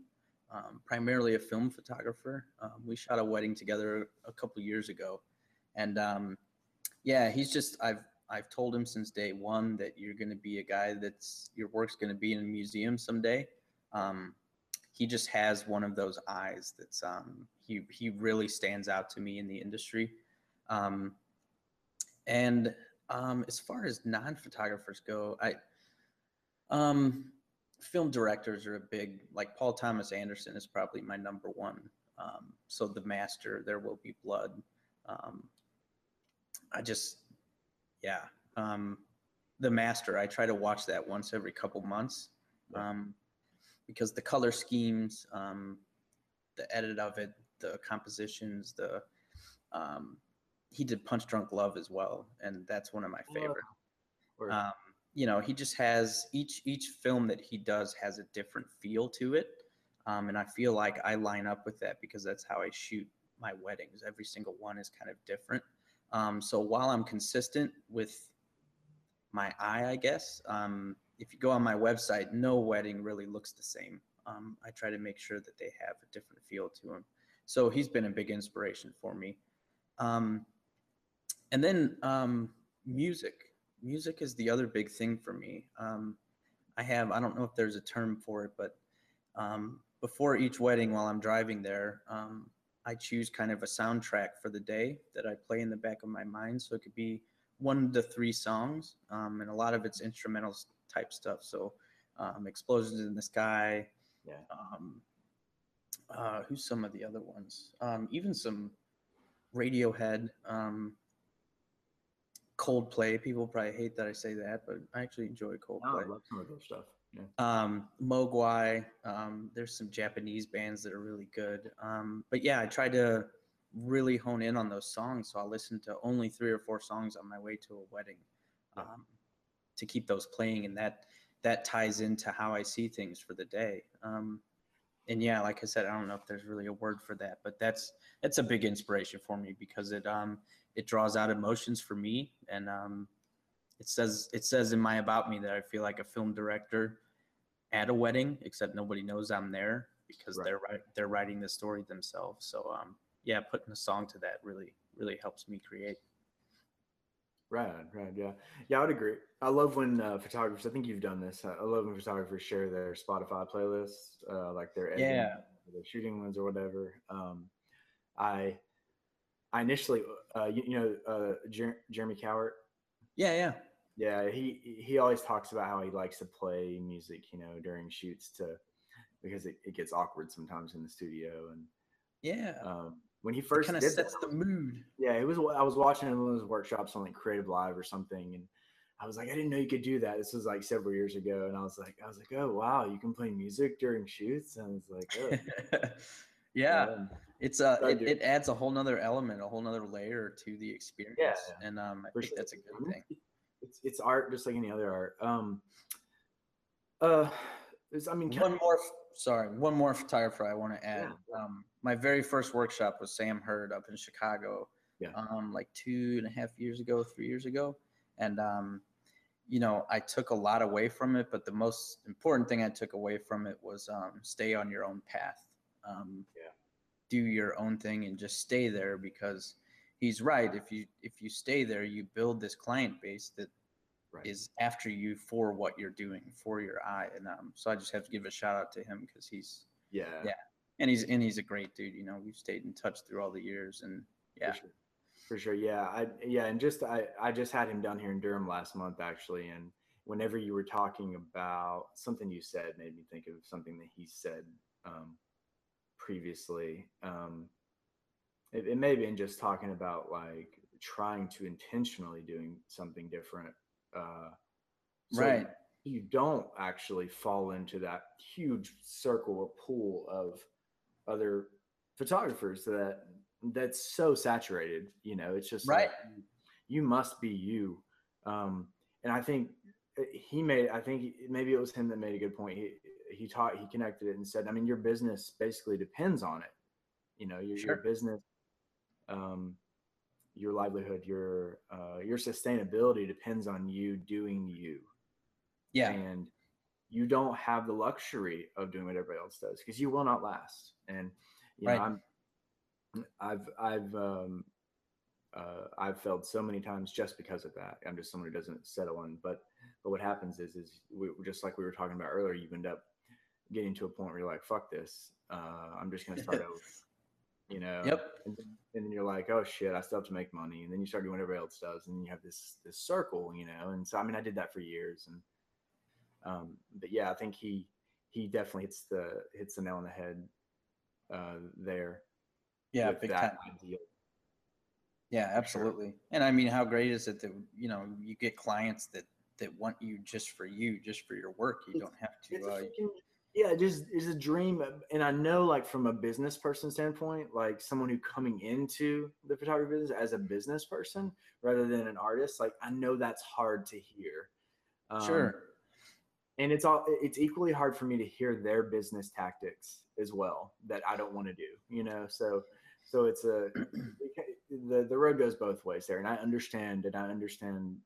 um, primarily a film photographer. Um, we shot a wedding together a couple years ago, and um, yeah, he's just I've I've told him since day one that you're going to be a guy that's your work's going to be in a museum someday. Um, he just has one of those eyes that's he he really stands out to me in the industry. And as far as non-photographers go, I um, film directors are a big like Paul Thomas Anderson is probably my number one. Um, so the master, there will be blood. Um, I just yeah. Um, the Master, I try to watch that once every couple months um, because the color schemes, um, the edit of it, the compositions, the um, he did Punch Drunk Love as well, and that's one of my favorite. Um, you know, he just has each each film that he does has a different feel to it, um, and I feel like I line up with that because that's how I shoot my weddings. Every single one is kind of different. Um, so while I'm consistent with my eye, I guess, um, if you go on my website, no wedding really looks the same. Um, I try to make sure that they have a different feel to them. So he's been a big inspiration for me. Um, and then um, music. Music is the other big thing for me. Um, I have I don't know if there's a term for it, but um, before each wedding, while I'm driving there, um, I choose kind of a soundtrack for the day that I play in the back of my mind. So it could be one to three songs, um, and a lot of it's instrumental type stuff. So um, explosions in the sky.
Yeah.
Um, uh, who's some of the other ones? Um, even some Radiohead, um, Coldplay. People probably hate that I say that, but I actually enjoy Coldplay.
I love some of those stuff. Yeah.
Um, Mogwai. Um, there's some Japanese bands that are really good. Um, but yeah, I try to really hone in on those songs. So I'll listen to only three or four songs on my way to a wedding
Yeah.
um, to keep those playing, and that that ties into how I see things for the day. Um, and yeah, like I said, I don't know if there's really a word for that, but that's that's a big inspiration for me because it um it draws out emotions for me, and um, it says it says in my about me that I feel like a film director at a wedding, except nobody knows I'm there because
Right.
they're wri- they're writing the story themselves. So um, yeah, putting a song to that really really helps me create.
Right, right, yeah, yeah. I would agree. I love when uh, photographers. I think you've done this. I I love when photographers share their Spotify playlists, uh, like their editing,
Yeah.
or their shooting ones or whatever. Um, I, I initially, uh, you, you know, uh, Jer- Jeremy Cowart.
Yeah, yeah,
Yeah, he he always talks about how he likes to play music, you know, during shoots to because it, it gets awkward sometimes in the studio. And
yeah.
um, when he first
kind of sets
that,
the mood.
yeah, it was. I was watching one of his workshops on like Creative Live or something, and I was like, I didn't know you could do that. This was like several years ago, and I was like, I was like, oh wow, you can play music during shoots. And I was like, oh,
yeah,
um,
it's uh, it, it adds a whole nother element, a whole nother layer to the experience,
yeah.
and um, I
for
think
sure.
that's a good thing.
It's it's art just like any other art. Um, uh, I mean,
One more, sorry, one more tire fry I want to add.
Yeah.
Um, my very first workshop was Sam Hurd up in Chicago.
Yeah.
Um, like two and a half years ago, three years ago, and um, you know, I took a lot away from it, but the most important thing I took away from it was um, stay on your own path. Um,
Yeah.
Do your own thing and just stay there because he's right. If you if you stay there, you build this client base that
right.
is after you for what you're doing for your eye and um so i just have to give a shout out to him because he's
yeah,
yeah. And he's and he's a great dude you know we've stayed in touch through all the years and yeah
For sure. For sure. Yeah. I yeah, and just I I just had him down here in Durham last month actually, and whenever you were talking about something you said made me think of something that he said um, previously. Um, it, it may have been just talking about like trying to intentionally doing something different. Uh, so
right
you don't actually fall into that huge circle or pool of other photographers that that's so saturated you know it's just like,
Right.
you must be you. Um and i think uh, he made i think maybe it was him that made a good point. He he taught he connected it and said i mean your business basically depends on it. You know your, your business um your livelihood your uh your sustainability depends on you doing you.
Yeah.
And you don't have the luxury of doing what everybody else does because you will not last and you
Right.
know i'm i've i've um uh, I've failed so many times just because of that. I'm just someone who doesn't settle in. But but what happens is is we, just like we were talking about earlier, you end up getting to a point where you're like, "Fuck this! Uh, I'm just gonna start over." You know.
yep
And then, and then you're like, "Oh shit! I still have to make money." And then you start doing what everybody else does, and you have this this circle, you know. And so I mean, I did that for years, and um, but yeah, I think he he definitely hits the hits the nail on the head uh, there.
yeah big time. yeah absolutely. And i mean how great is it that you know you get clients that that want you just for you just for your work? You
It's-
don't have to uh,
freaking- yeah, just is a dream, uh, and I know, like from a business person standpoint, like someone who coming into the photography business as a business person rather than an artist, like I know that's hard to hear. Um,
sure
and it's all it's equally hard for me to hear their business tactics as well that I don't want to do, you know. So, so it's a the the road goes both ways there, and I understand, and I understand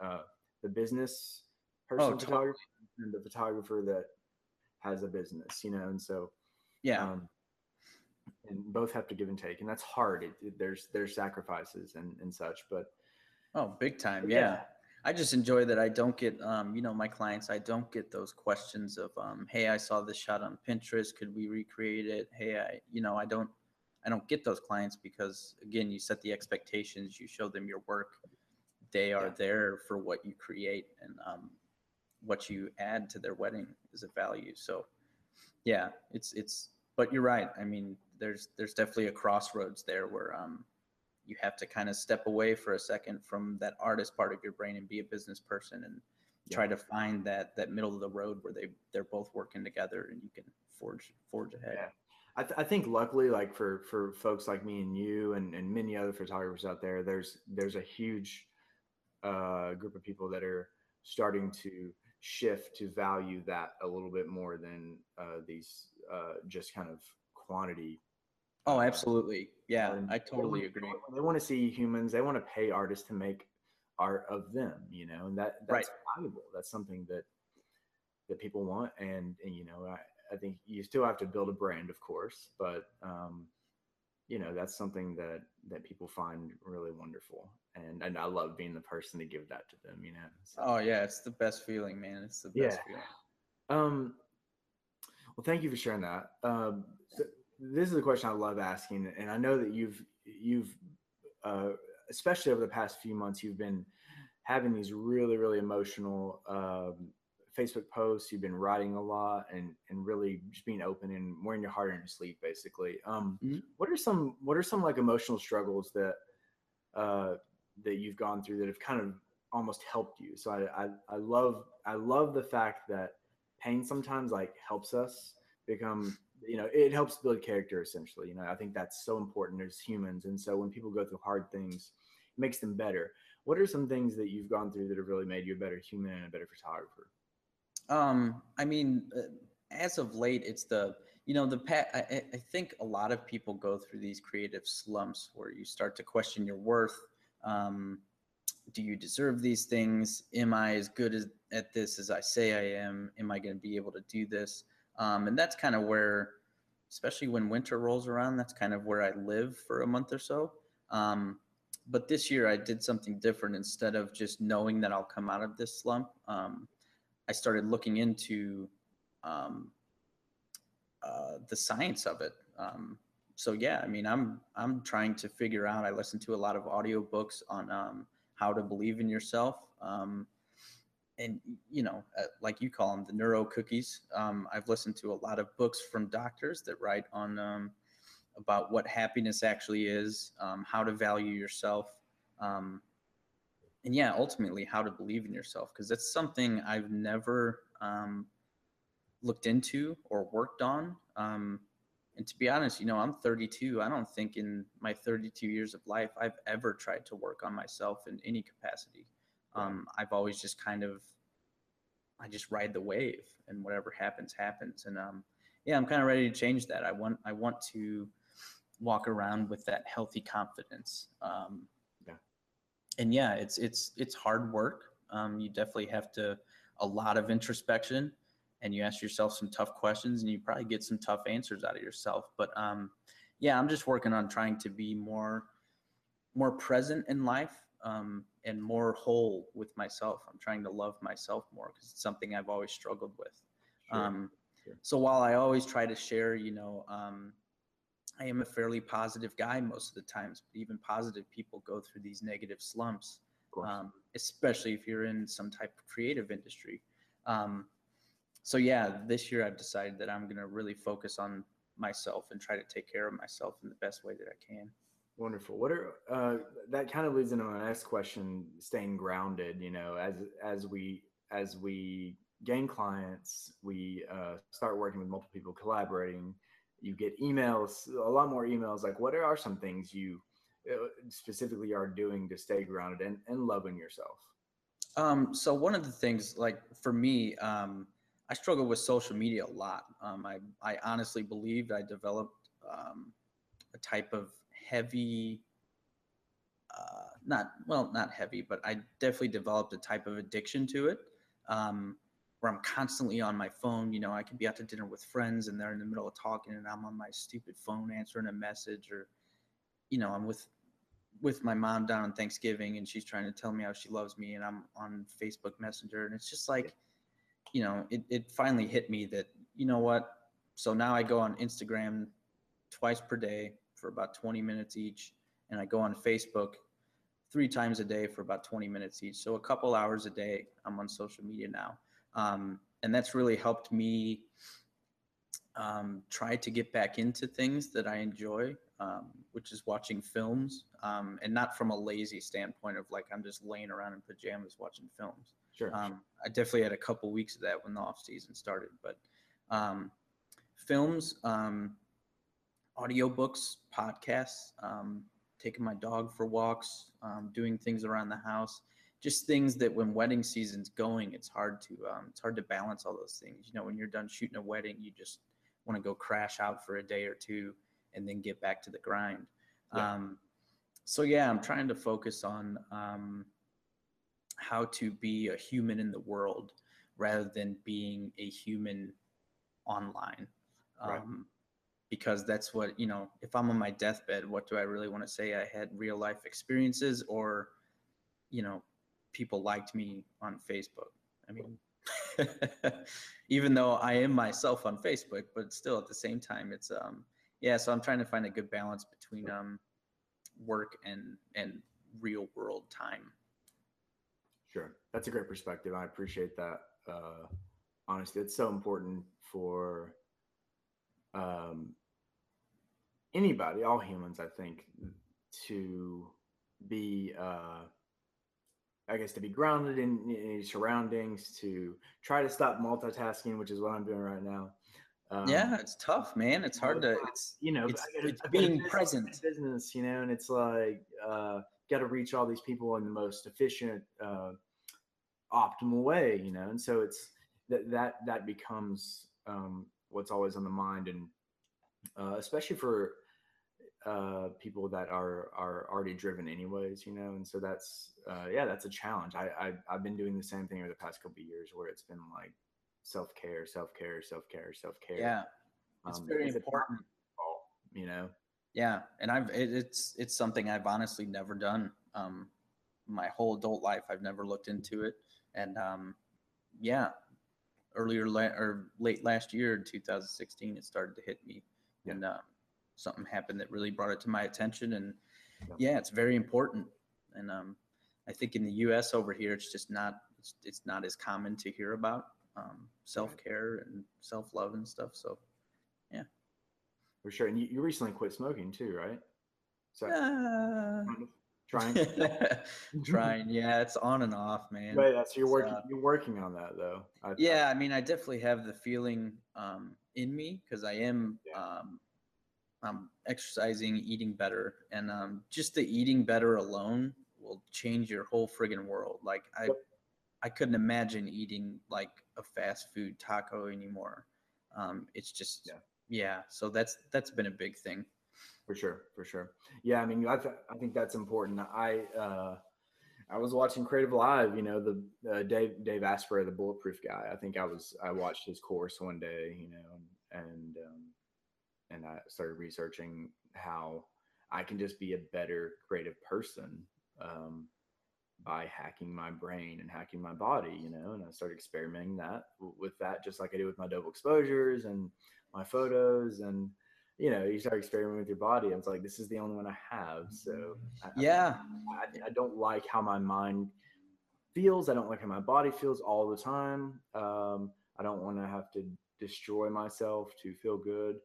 uh, the business person
totally.
photographer and the photographer that has a business, you know, and so
yeah
um, and both have to give and take, and that's hard. It, it- there's there's sacrifices and and such, but
oh big time
yeah.
yeah I just enjoy that I don't get, um, you know, my clients, I don't get those questions of, um, hey, I saw this shot on Pinterest. Could we recreate it? Hey, I, you know, I don't, I don't get those clients because again, you set the expectations, you show them your work. They are
Yeah.
there for what you create and um, what you add to their wedding is a value. So yeah, it's, it's, but you're right. I mean, there's, there's definitely a crossroads there where um, you have to kind of step away for a second from that artist part of your brain and be a business person and
Yeah.
try to find that that middle of the road where they they're both working together and you can forge forge ahead.
Yeah. I, th- I think luckily, like for for folks like me and you and, and many other photographers out there, there's there's a huge uh, group of people that are starting to shift to value that a little bit more than uh, these uh, just kind of quantity.
Oh, absolutely. Yeah,
and
I
they
totally
want-
agree.
They want to see humans. They want to pay artists to make art of them. You know, and that that's valuable. That's something that that people want. And, and you know, I, I think you still have to build a brand, of course, but um, you know, that's something that that people find really wonderful. And and I love being the person to give that to them. You know. So,
Oh yeah, it's the best feeling, man. It's the best
Yeah.
feeling.
Um, well, thank you for sharing that. Um, th- this is a question I love asking, and I know that you've you've uh, especially over the past few months, you've been having these really really emotional um, Facebook posts. You've been writing a lot and and really just being open and wearing your heart on your sleeve, basically. Um,
Mhm.
What are some what are some like emotional struggles that uh, that you've gone through that have kind of almost helped you? So I I, I love I love the fact that pain sometimes like helps us become you know it helps build character essentially you know i think that's so important as humans and so when people go through hard things it makes them better what are some things that you've gone through that have really made you a better human and a better photographer
Um, I mean, uh, as of late, it's the you know the pa- I, I- I think a lot of people go through these creative slumps where you start to question your worth. Um, do you deserve these things? Am I as good as at this as I say I am? Am I going to be able to do this? Um, and that's kind of where, especially when winter rolls around, that's kind of where I live for a month or so. Um, but this year I did something different. Instead of just knowing that I'll come out of this slump, um, I started looking into um, uh, the science of it. Um, so yeah, I mean, I'm I'm trying to figure out. I listen to a lot of audiobooks on um, how to believe in yourself, um, and you know, uh, like you call them, the neuro cookies. Um, I've listened to a lot of books from doctors that write on um, about what happiness actually is, um, how to value yourself. Um, and yeah, ultimately how to believe in yourself because that's something I've never um, looked into or worked on. Um, and to be honest, you know, I'm 32. I don't think in my 32 years of life I've ever tried to work on myself in any capacity. Um, I've always just kind of, I just ride the wave, and whatever happens, happens. And um, yeah, I'm kind of ready to change that. I want, I want to walk around with that healthy confidence. Um,
Yeah.
And yeah, it's it's it's hard work. Um, you definitely have to a lot of introspection, and you ask yourself some tough questions, and you probably get some tough answers out of yourself. But um, yeah, I'm just working on trying to be more more present in life um, and more whole with myself. I'm trying to love myself more because it's something I've always struggled with.
Sure.
Um,
sure.
So while I always try to share, you know, um, I am a fairly positive guy most of the times, but even positive people go through these negative slumps, um, especially if you're in some type of creative industry. Um, so yeah, this year I've decided that I'm going to really focus on myself and try to take care of myself in the best way that I can.
Wonderful. What are uh, that kind of leads into my next question? Staying grounded, you know, as as we as we gain clients, we uh, start working with multiple people, collaborating. You get emails, a lot more emails. Like, what are some things you uh, specifically are doing to stay grounded and, and loving yourself?
Um, so one of the things, like for me, um, I struggle with social media a lot. Um, I, I honestly believed I developed um, a type of heavy, uh, not well, not heavy, but I definitely developed a type of addiction to it, um, where I'm constantly on my phone. You know, I could be out to dinner with friends and they're in the middle of talking, and I'm on my stupid phone answering a message, or you know, I'm with with my mom down on Thanksgiving and she's trying to tell me how she loves me and I'm on Facebook Messenger and it's just like, you know, it, it finally hit me that, you know what? So now I go on Instagram twice per day for about 20 minutes each and I go on Facebook three times a day for about 20 minutes each. So a couple hours a day I'm on social media now. Um, and that's really helped me um, try to get back into things that I enjoy, um, which is watching films, um, and not from a lazy standpoint of like I'm just laying around in pajamas watching films.
Sure.
Um, I definitely had a couple weeks of that when the off season started, but um, films, um, audiobooks, podcasts, um, taking my dog for walks, um, doing things around the house, just things that when wedding season's going, it's hard to um, it's hard to balance all those things. You know, when you're done shooting a wedding, you just want to go crash out for a day or two and then get back to the grind.
Yeah.
Um, so yeah, I'm trying to focus on um, how to be a human in the world rather than being a human online.
Right.
Um, because that's what, you know, if I'm on my deathbed, what do I really want to say? I had real life experiences or, you know, people liked me on Facebook. I mean, even though I am myself on Facebook, but still at the same time, it's, um, yeah, so I'm trying to find a good balance between, um, work and, and real world time.
Sure. That's a great perspective. I appreciate that. Uh, honestly, it's so important for um, anybody, all humans, I think, to be, uh, I guess, to be grounded in, in your surroundings, to try to stop multitasking, which is what I'm doing right now. Um,
yeah, it's tough, man. It's hard to, it's,
you know,
it's-
gotta-
it's
I've got a
being
business-
present.
business, you know, and it's like uh, got to reach all these people in the most efficient, uh, optimal way, you know, and so it's that that that becomes um, what's always on the mind, and uh, especially for uh, people that are are already driven anyways, you know, and so that's uh, yeah, that's a challenge. I, I I've been doing the same thing over the past couple of years where it's been like self care, self care, self care, self care.
yeah, it's
um,
very important.
you know.
Yeah, and I've it, it's it's something I've honestly never done. Um, my whole adult life, I've never looked into it, and um, yeah, earlier la- or late last year in 2016, it started to hit me,
Yeah.
and um, something happened that really brought it to my attention, and
Yeah.
yeah, it's very important. And um, I think in the U.S. over here, it's just not it's, it's not as common to hear about um, self care and self love and stuff. So yeah,
For sure. And you, you recently quit smoking too, right? So
uh,
kind of trying.
trying yeah it's on and off man
Right, that's you're working.
uh,
you're working on that though. I, I-
yeah i mean i definitely have the feeling um in me because i am
Yeah.
um i'm exercising eating better and um just the eating better alone will change your whole friggin' world like i
Yep.
i couldn't imagine eating like a fast food taco anymore um it's just
Yeah.
yeah so that's that's been a big thing
for sure, for sure. Yeah, I mean, I, th- I think that's important. I uh, I was watching Creative Live. You know, the uh, Dave Dave Asprey, the bulletproof guy. I think I was I watched his course one day. You know, and um, and I started researching how I can just be a better creative person um, by hacking my brain and hacking my body. You know, and I started experimenting that with that, just like I do with my double exposures and my photos and you know, you start experimenting with your body. And it's like, this is the only one I have. So I,
yeah
I, I don't like how my mind feels. I don't like how my body feels all the time. Um, I don't want to have to destroy myself to feel good,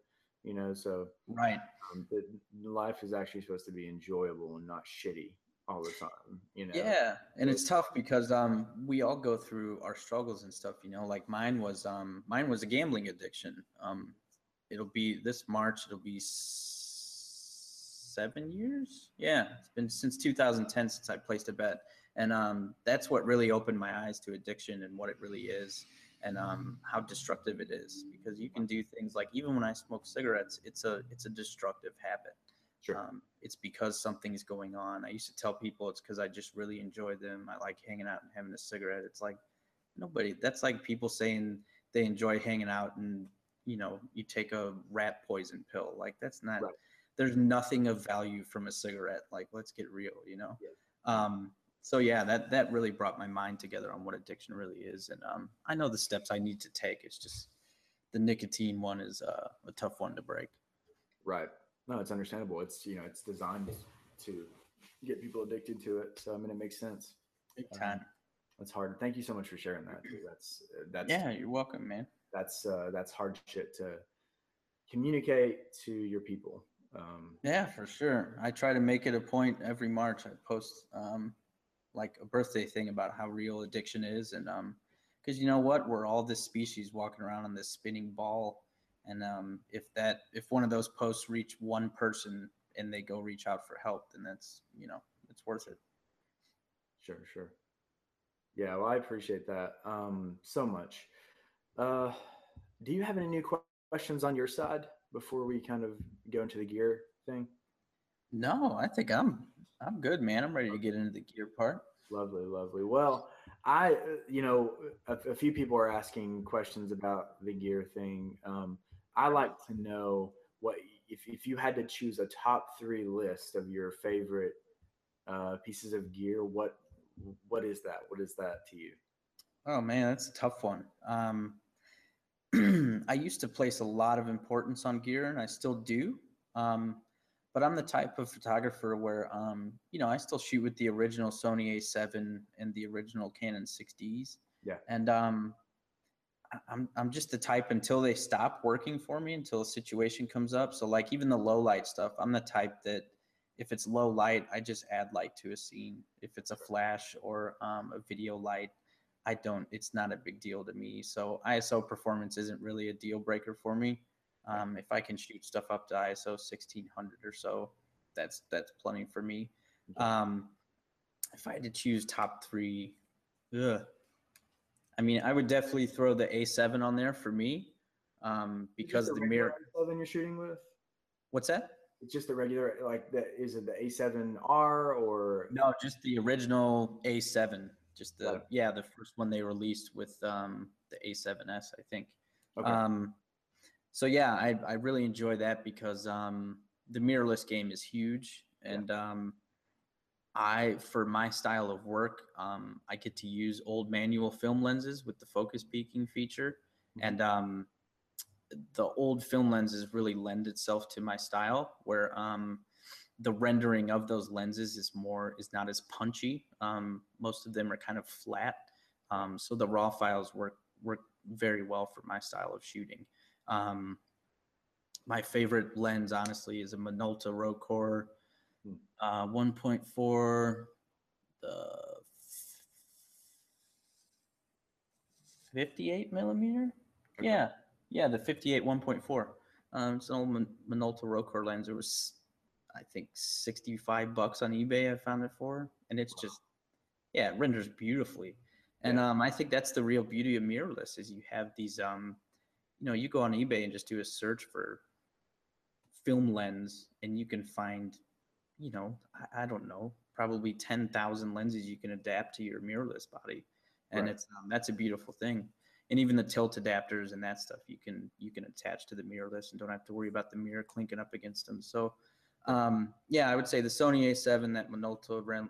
you know. So
right
um, the, life is actually supposed to be enjoyable and not shitty all the time, you know.
Yeah, and it's tough because um we all go through our struggles and stuff, you know. Like mine was um mine was a gambling addiction. Um it'll be this March it'll be 7 years. Yeah, it's been since 2010 since I placed a bet. And um that's what really opened my eyes to addiction and what it really is and um how destructive it is because you can do things like even when I smoke cigarettes, it's a it's a destructive habit
Sure.
um, it's because something's going on. I used to tell people it's because I just really enjoy them. I like hanging out and having a cigarette. It's like nobody. That's like people saying they enjoy hanging out and you know you take a rat poison pill. Like that's not.
Right.
there's nothing of value from a cigarette. Like, let's get real, you know? Um, so yeah, that, that really brought my mind together on what addiction really is. And um, I know the steps I need to take. It's just the nicotine one is uh, a tough one to break.
Right. No, it's understandable. It's, you know, it's designed to get people addicted to it. So, I mean, it makes sense.
Big
Um,
time.
That's hard. Thank you so much for sharing that. That's, uh, that's,
Yeah, you're welcome, man.
That's, uh, that's hard shit to communicate to your people. Um,
Yeah, for sure. I try to make it a point every March. I post um, like a birthday thing about how real addiction is, and um, because you know what, we're all this species walking around on this spinning ball, and um, if that if one of those posts reach one person and they go reach out for help, then that's you know it's worth it.
Sure, sure. Yeah, well, I appreciate that um, so much. Uh, do you have any new que- questions on your side before we kind of go into the gear thing?
No, I think I'm I'm good, man. I'm ready to get into the gear part.
Lovely, lovely. Well, I, you know, a, a few people are asking questions about the gear thing. Um, I like to know what if if you had to choose a top three list of your favorite uh, pieces of gear, what what is that? What is that to you?
Oh man, that's a tough one. Um, I used to place a lot of importance on gear, and I still do. Um, but I'm the type of photographer where, um, you know, I still shoot with the original Sony A7 and the original Canon 6Ds.
Yeah.
And um, I'm I'm just the type until they stop working for me, until a situation comes up. So like even the low light stuff, I'm the type that if it's low light, I just add light to a scene. If it's a flash or um, a video light, I don't. It's not a big deal to me. So ISO performance isn't really a deal breaker for me. Um, if I can shoot stuff up to ISO 1600 or so, that's that's plenty for me. Um, if I had to choose top three, ugh. I mean, I would definitely throw the A7 on there for me um, because of the mirror.
A7 you're shooting with?
What's that?
It's just a regular like the is it the A7R or
No, just the original A7. Just the
it.
yeah, the first one they released with um, the A7S, I think.
okay.
Um, so yeah, I, I really enjoy that because um, the mirrorless game is huge,
Yeah.
and um, I for my style of work, um, I get to use old manual film lenses with the focus peaking feature,
Mhm.
and um, the old film lenses really lend itself to my style, where um, the rendering of those lenses is more is not as punchy. Um, most of them are kind of flat, um, so the raw files work work very well for my style of shooting. Um, my favorite lens, honestly, is a Minolta Rokkor
Hmm.
uh, 1.4, the 58 millimeter.
Okay.
Yeah, yeah, the 58 1.4. Um, it's an old Min- Minolta Rokkor lens. It was, I think, 65 bucks on eBay. I found it for, and it's just, yeah, it renders beautifully. And
Yeah.
um, I think that's the real beauty of mirrorless is you have these, um, you know, you go on eBay and just do a search for film lens, and you can find, you know, I, I don't know, probably 10,000 lenses you can adapt to your mirrorless body, and
Right.
it's um, that's a beautiful thing. And even the tilt adapters and that stuff you can you can attach to the mirrorless and don't have to worry about the mirror clinking up against them. So, um, yeah, I would say the Sony A7, that Minolta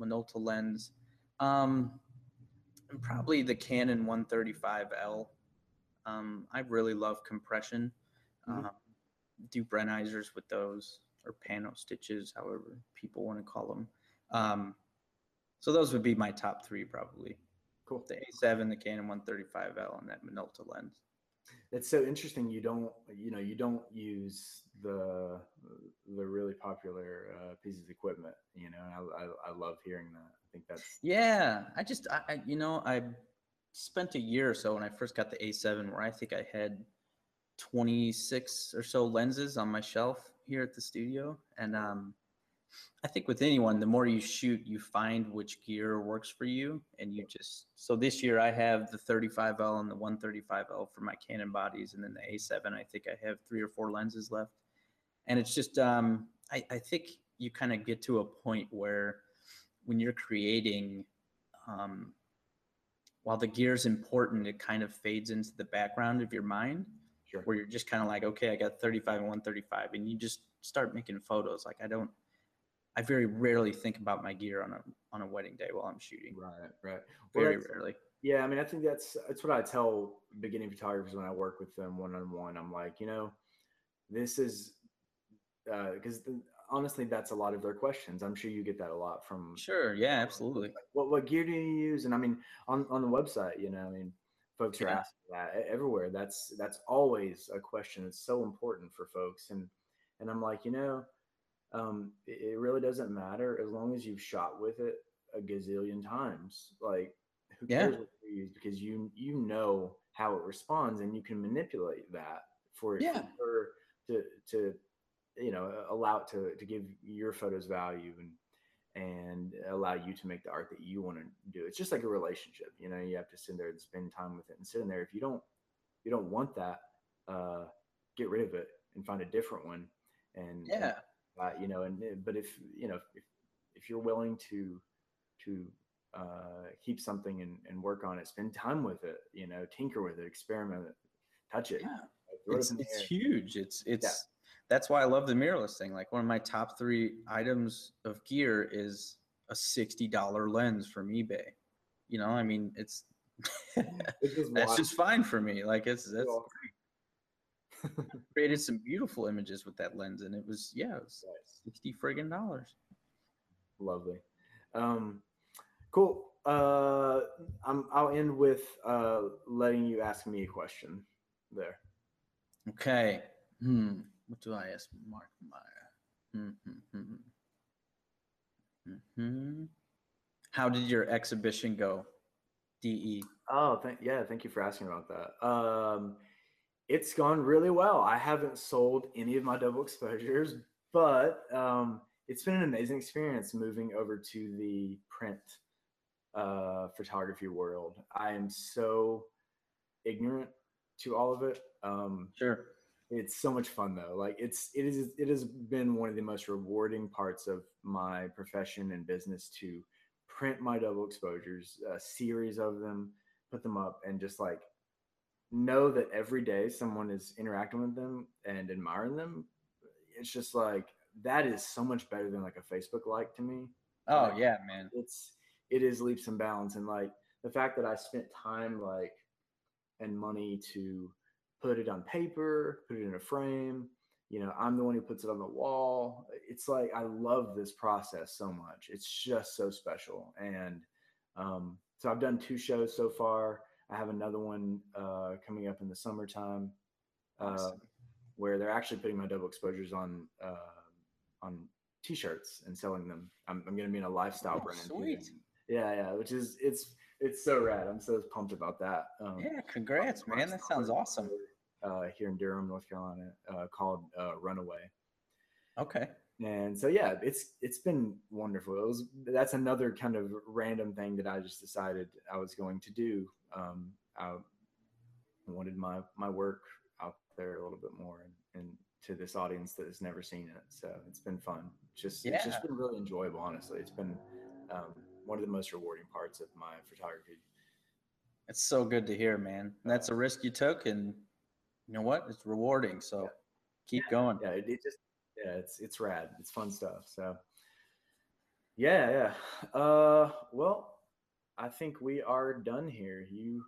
Minolta lens, um, and probably the Canon 135L. Um, I really love compression.
Mhm.
Um, do Brenizers with those or pano stitches, however people want to call them. Um, so those would be my top three probably.
cool.
The A7, the Canon 135L, and that Minolta lens.
It's so interesting. You don't, you know, you don't use the the really popular uh, pieces of equipment. You know, I, I, I love hearing that. I think that's
Yeah, I just, I, I, you know, I spent a year or so when I first got the A7 where I think I had 26 or so lenses on my shelf here at the studio. And um, I think with anyone, the more you shoot, you find which gear works for you. And you just, so this year I have the 35L and the 135L for my Canon bodies. And then the A7, I think I have three or four lenses left. And it's just, um, I, I think you kind of get to a point where when you're creating, um, while the gear is important, it kind of fades into the background of your mind
sure.
where you're just kind of like, okay, I got 35 and 135, and you just start making photos. Like I don't, I very rarely think about my gear on a on a wedding day while I'm shooting.
Right, right.
Very rarely.
Yeah, I mean, I think that's that's what I tell beginning photographers when I work with them one on one. I'm like, you know, this is because uh, honestly, that's a lot of their questions. I'm sure you get that a lot from.
Sure. Yeah. Absolutely.
Like, what what gear do you use? And I mean, on on the website, you know, I mean, folks are asking that everywhere. That's that's always a question. It's so important for folks, and and I'm like, you know, um, it, it really doesn't matter as long as you've shot with it a gazillion times. Like, who
Yeah.
cares what you use because you you know how it responds and you can manipulate that for
Yeah.
for to to you know allow it to to give your photos value and and allow you to make the art that you want to do. It's just like a relationship, you know. You have to sit there and spend time with it and sit in there. If you don't, you don't want that, uh, get rid of it and find a different one. And
Yeah.
Uh, you know, and but if you know if if you're willing to to uh, keep something and, and work on it, spend time with it, you know, tinker with it, experiment it, touch it.
Yeah.
throw it
It's
up in the
it's huge. It's it's that's why I love the mirrorless thing. Like one of my top three items of gear is a sixty dollar lens from eBay. You know, I mean, it's
It's
that's just fine for me. Like it's that's
Well,
created some beautiful images with that lens, and it was yeah, it was
Nice.
sixty friggin' dollars.
Lovely. Um, cool. Uh, I'm, I'll end with uh, letting you ask me a question there.
Okay. Hmm. What do I ask Mark Meyer? Hmm. hmm, hmm. Hmm. How did your exhibition go? E. DE.
Oh, thank yeah, thank you for asking about that. Um, it's gone really well. I haven't sold any of my double exposures, but um, it's been an amazing experience moving over to the print uh, photography world. I am so ignorant to all of it. Um,
Sure.
it's so much fun though like it's it is it has been one of the most rewarding parts of my profession and business to print my double exposures a series of them put them up and just like know that every day someone is interacting with them and admiring them it's just like that is so much better than like a facebook like to me.
Oh
Like,
yeah, man.
it's it is leaps and bounds and like the fact that i spent time like and money to put it on paper put it in a frame you know i'm the one who puts it on the wall. It's like i love this process so much. It's just so special and um, so i've done two shows so far i have another one uh, coming up in the summertime uh,
Awesome.
where they're actually putting my double exposures on uh, on t-shirts and selling them i'm, I'm going to be in a lifestyle
Oh,
brand
sweet.
yeah yeah which is it's it's so rad i'm so pumped about that um,
Yeah, congrats, man. That sounds awesome.
uh, here in Durham, North Carolina, uh, called uh, Runaway.
Okay.
And so yeah, it's it's been wonderful. It was that's another kind of random thing that I just decided I was going to do. Um, I wanted my my work out there a little bit more and, and to this audience that has never seen it. So it's been fun. Just it's just been really enjoyable. Honestly, it's been um, one of the most rewarding parts of my photography.
It's so good to hear, man. That's a risk you took, and you know what? It's rewarding. So keep going.
yeah, it, it just yeah, it's it's rad. It's fun stuff. So yeah, yeah. Uh, well, I think we are done here. You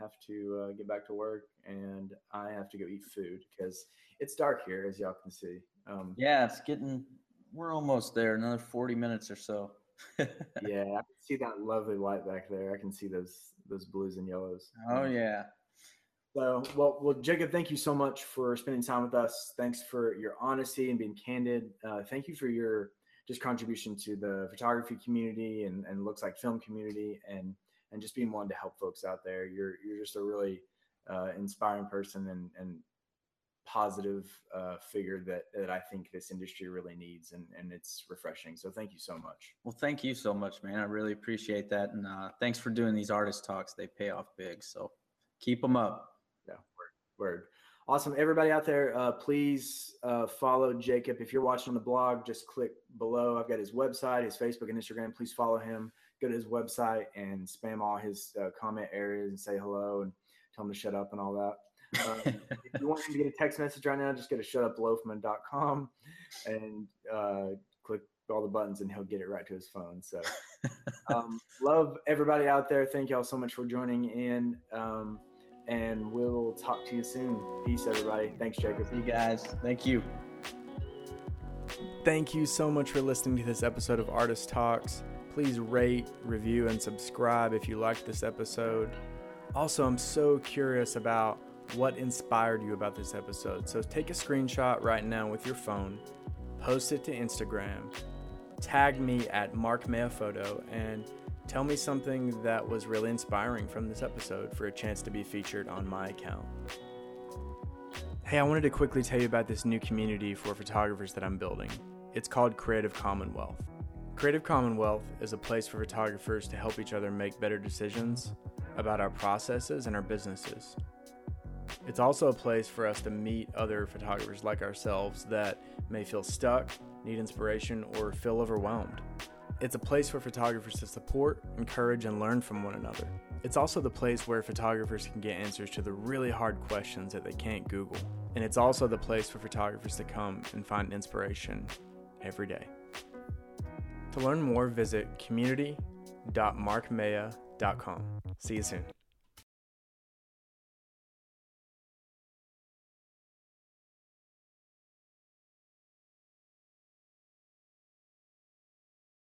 have to uh, get back to work, and I have to go eat food because it's dark here, as y'all can see. Um,
Yeah, it's getting. We're almost there. Another forty minutes or so.
yeah, I can see that lovely light back there. I can see those those blues and yellows.
oh
Um,
yeah.
So, well, well, Jacob, thank you so much for spending time with us. Thanks for your honesty and being candid. Uh, thank you for your just contribution to the photography community and, and looks like film community and and just being one to help folks out there. You're you're just a really uh, inspiring person and and positive uh, figure that that I think this industry really needs and and it's refreshing. So thank you so much.
Well, thank you so much, man. I really appreciate that, and uh, thanks for doing these artist talks. They pay off big. So keep them up.
Yeah, word, word. Awesome. Everybody out there, uh, please uh, follow Jacob. If you're watching on the blog, just click below. I've got his website, his Facebook and Instagram. Please follow him. Go to his website and spam all his uh, comment areas and say hello and tell him to shut up and all that. Um, if you want him to get a text message right now, just go to shutuploafman.com and uh, click all the buttons and he'll get it right to his phone. So, um, love everybody out there. Thank y'all so much for joining in. Um, and we'll talk to you soon. Peace, everybody. Thanks, Jacob.
See you guys. Thank you.
Thank you so much for listening to this episode of Artist Talks. Please rate, review, and subscribe if you liked this episode. Also, I'm so curious about what inspired you about this episode. So take a screenshot right now with your phone, post it to Instagram, tag me at Mark Photo, and tell me something that was really inspiring from this episode for a chance to be featured on my account. Hey, I wanted to quickly tell you about this new community for photographers that I'm building. It's called Creative Commonwealth. Creative Commonwealth is a place for photographers to help each other make better decisions about our processes and our businesses. It's also a place for us to meet other photographers like ourselves that may feel stuck, need inspiration, or feel overwhelmed. It's a place for photographers to support, encourage, and learn from one another. It's also the place where photographers can get answers to the really hard questions that they can't Google. And it's also the place for photographers to come and find inspiration every day. To learn more, visit community.markmaya.com. See you soon.